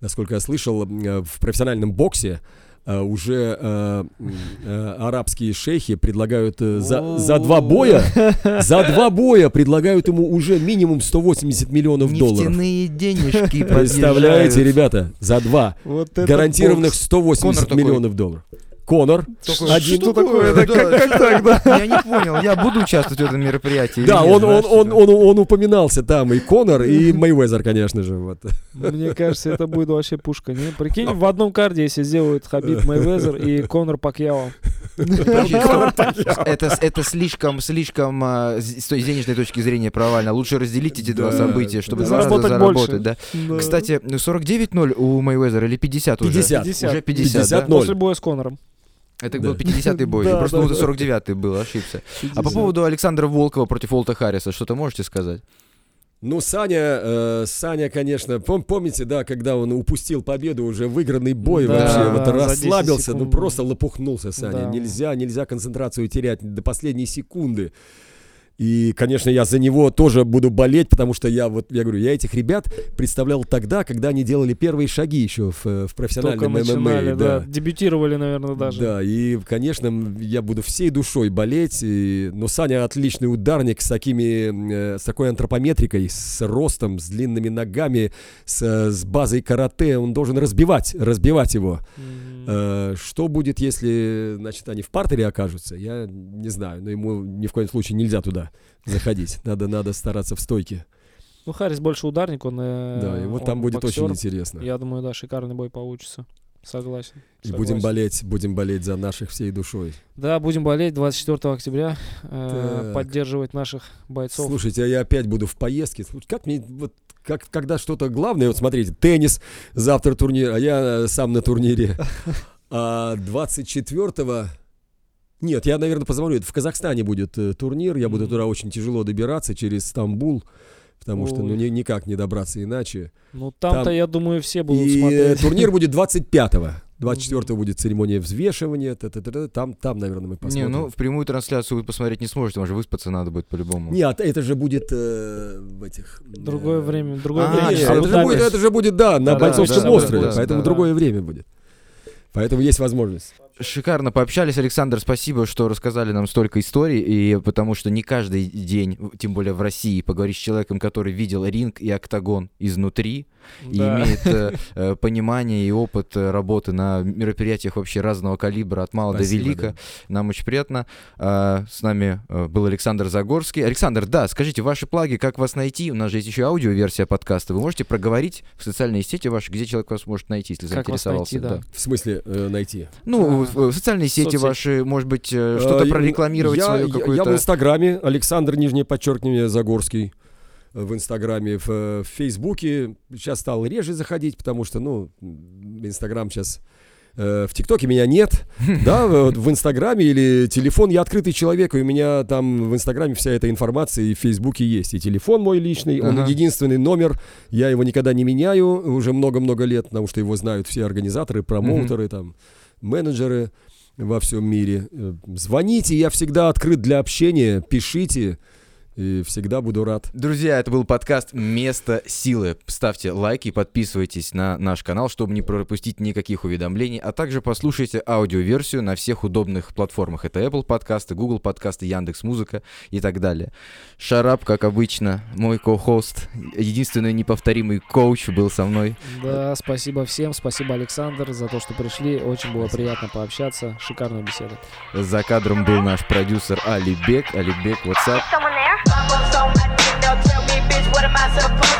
насколько я слышал, э, в профессиональном боксе Uh, уже uh, uh, арабские шейхи предлагают за, за два боя, за два боя предлагают ему уже минимум 180 миллионов долларов. Нефтяные денежки Представляете, ребята, за два. Вот гарантированных 180 Конор миллионов долларов. Конор. Один. Что такое? Как так, да? Я не понял, я буду участвовать в этом мероприятии. Да, он он упоминался там, и Конор, и Мейвезер, конечно же. Мне кажется, это будет вообще пушка. Не? Прикинь, в одном карде, если сделают Хабиб Мейвезер и Конор Пакьяо. Это, это слишком, слишком а, с той денежной точки зрения провально. Лучше разделить эти два события, чтобы заработать, заработать да. Кстати, 49-0 у Мейвезера или 50 уже? 50. Уже 50, 50 да? После боя с Конором. Это был 50-й бой. Да, Просто да, 49-й был, ошибся. А по поводу Александра Волкова против Олта Харриса, что-то можете сказать? Ну, Саня, э, Саня, конечно, пом- помните, да, когда он упустил победу, уже выигранный бой, да, вообще да, вот расслабился, ну просто лопухнулся Саня. Да. Нельзя, нельзя концентрацию терять до последней секунды. И, конечно, я за него тоже буду болеть, потому что я вот, я говорю, я этих ребят представлял тогда, когда они делали первые шаги еще в, в профессиональном Только ММА. Да. да. Дебютировали, наверное, даже. Да, и, конечно, я буду всей душой болеть. И... Но Саня отличный ударник с такими, э, с такой антропометрикой, с ростом, с длинными ногами, с, с базой карате. Он должен разбивать, разбивать его. Mm-hmm. Что будет, если, значит, они в партере окажутся, я не знаю. Но ему ни в коем случае нельзя туда заходить. Надо, надо стараться в стойке. Ну, Харрис больше ударник, он... Э, да, и вот там будет боксер. очень интересно. Я думаю, да, шикарный бой получится. Согласен. И согласен. будем болеть, будем болеть за наших всей душой. Да, будем болеть 24 октября, э, поддерживать наших бойцов. Слушайте, а я опять буду в поездке. Как мне вот как, когда что-то главное, вот смотрите, теннис, завтра турнир, а я э, сам на турнире. А 24 нет, я, наверное, позвоню. Это в Казахстане будет э, турнир. Я буду туда очень тяжело добираться через Стамбул. Потому Ой. что ну ни, никак не добраться иначе. Ну там-то, там... я думаю, все будут и смотреть. турнир будет 25-го. 24-го будет церемония взвешивания. Т -т -т там, там, наверное, мы посмотрим. Не, ну в прямую трансляцию вы посмотреть не сможете, вам же выспаться надо будет по-любому. Нет, это же будет э, в этих... Другое э... время, другое а, время. Нет, это, же будет, это же будет, да, на да, бойцовском да, острове, да, поэтому да, другое да. время будет. Поэтому есть возможность. Шикарно пообщались. Александр, спасибо, что рассказали нам столько историй, и потому что не каждый день, тем более в России, поговорить с человеком, который видел ринг и октагон изнутри, да. и имеет э, э, понимание и опыт э, работы на мероприятиях вообще разного калибра, от мала Спасибо, до велика. Да. Нам очень приятно. А, с нами э, был Александр Загорский. Александр, да, скажите, ваши плаги, как вас найти? У нас же есть еще аудиоверсия подкаста. Вы можете проговорить в социальные сети ваши, где человек вас может найти, если как заинтересовался? Вас найти, да. В смысле э, найти? Ну, а, социальные сети соцсети. ваши, может быть, э, что-то прорекламировать я, свою какую-то... Я в Инстаграме, Александр, нижнее подчеркивание, Загорский в Инстаграме, в, в Фейсбуке. Сейчас стал реже заходить, потому что, ну, Инстаграм сейчас... Э, в ТикТоке меня нет, да, в Инстаграме или телефон, я открытый человек, и у меня там в Инстаграме вся эта информация и в Фейсбуке есть. И телефон мой личный, он единственный номер, я его никогда не меняю уже много-много лет, потому что его знают все организаторы, промоутеры, там, менеджеры во всем мире. Э, звоните, я всегда открыт для общения, пишите. И всегда буду рад. Друзья, это был подкаст «Место силы». Ставьте лайки, подписывайтесь на наш канал, чтобы не пропустить никаких уведомлений, а также послушайте аудиоверсию на всех удобных платформах. Это Apple подкасты, Google подкасты, Яндекс Музыка и так далее. Шарап, как обычно, мой ко-хост, единственный неповторимый коуч был со мной. Да, спасибо всем, спасибо, Александр, за то, что пришли. Очень было приятно пообщаться. Шикарная беседа. За кадром был наш продюсер Алибек. Алибек, what's up? what myself.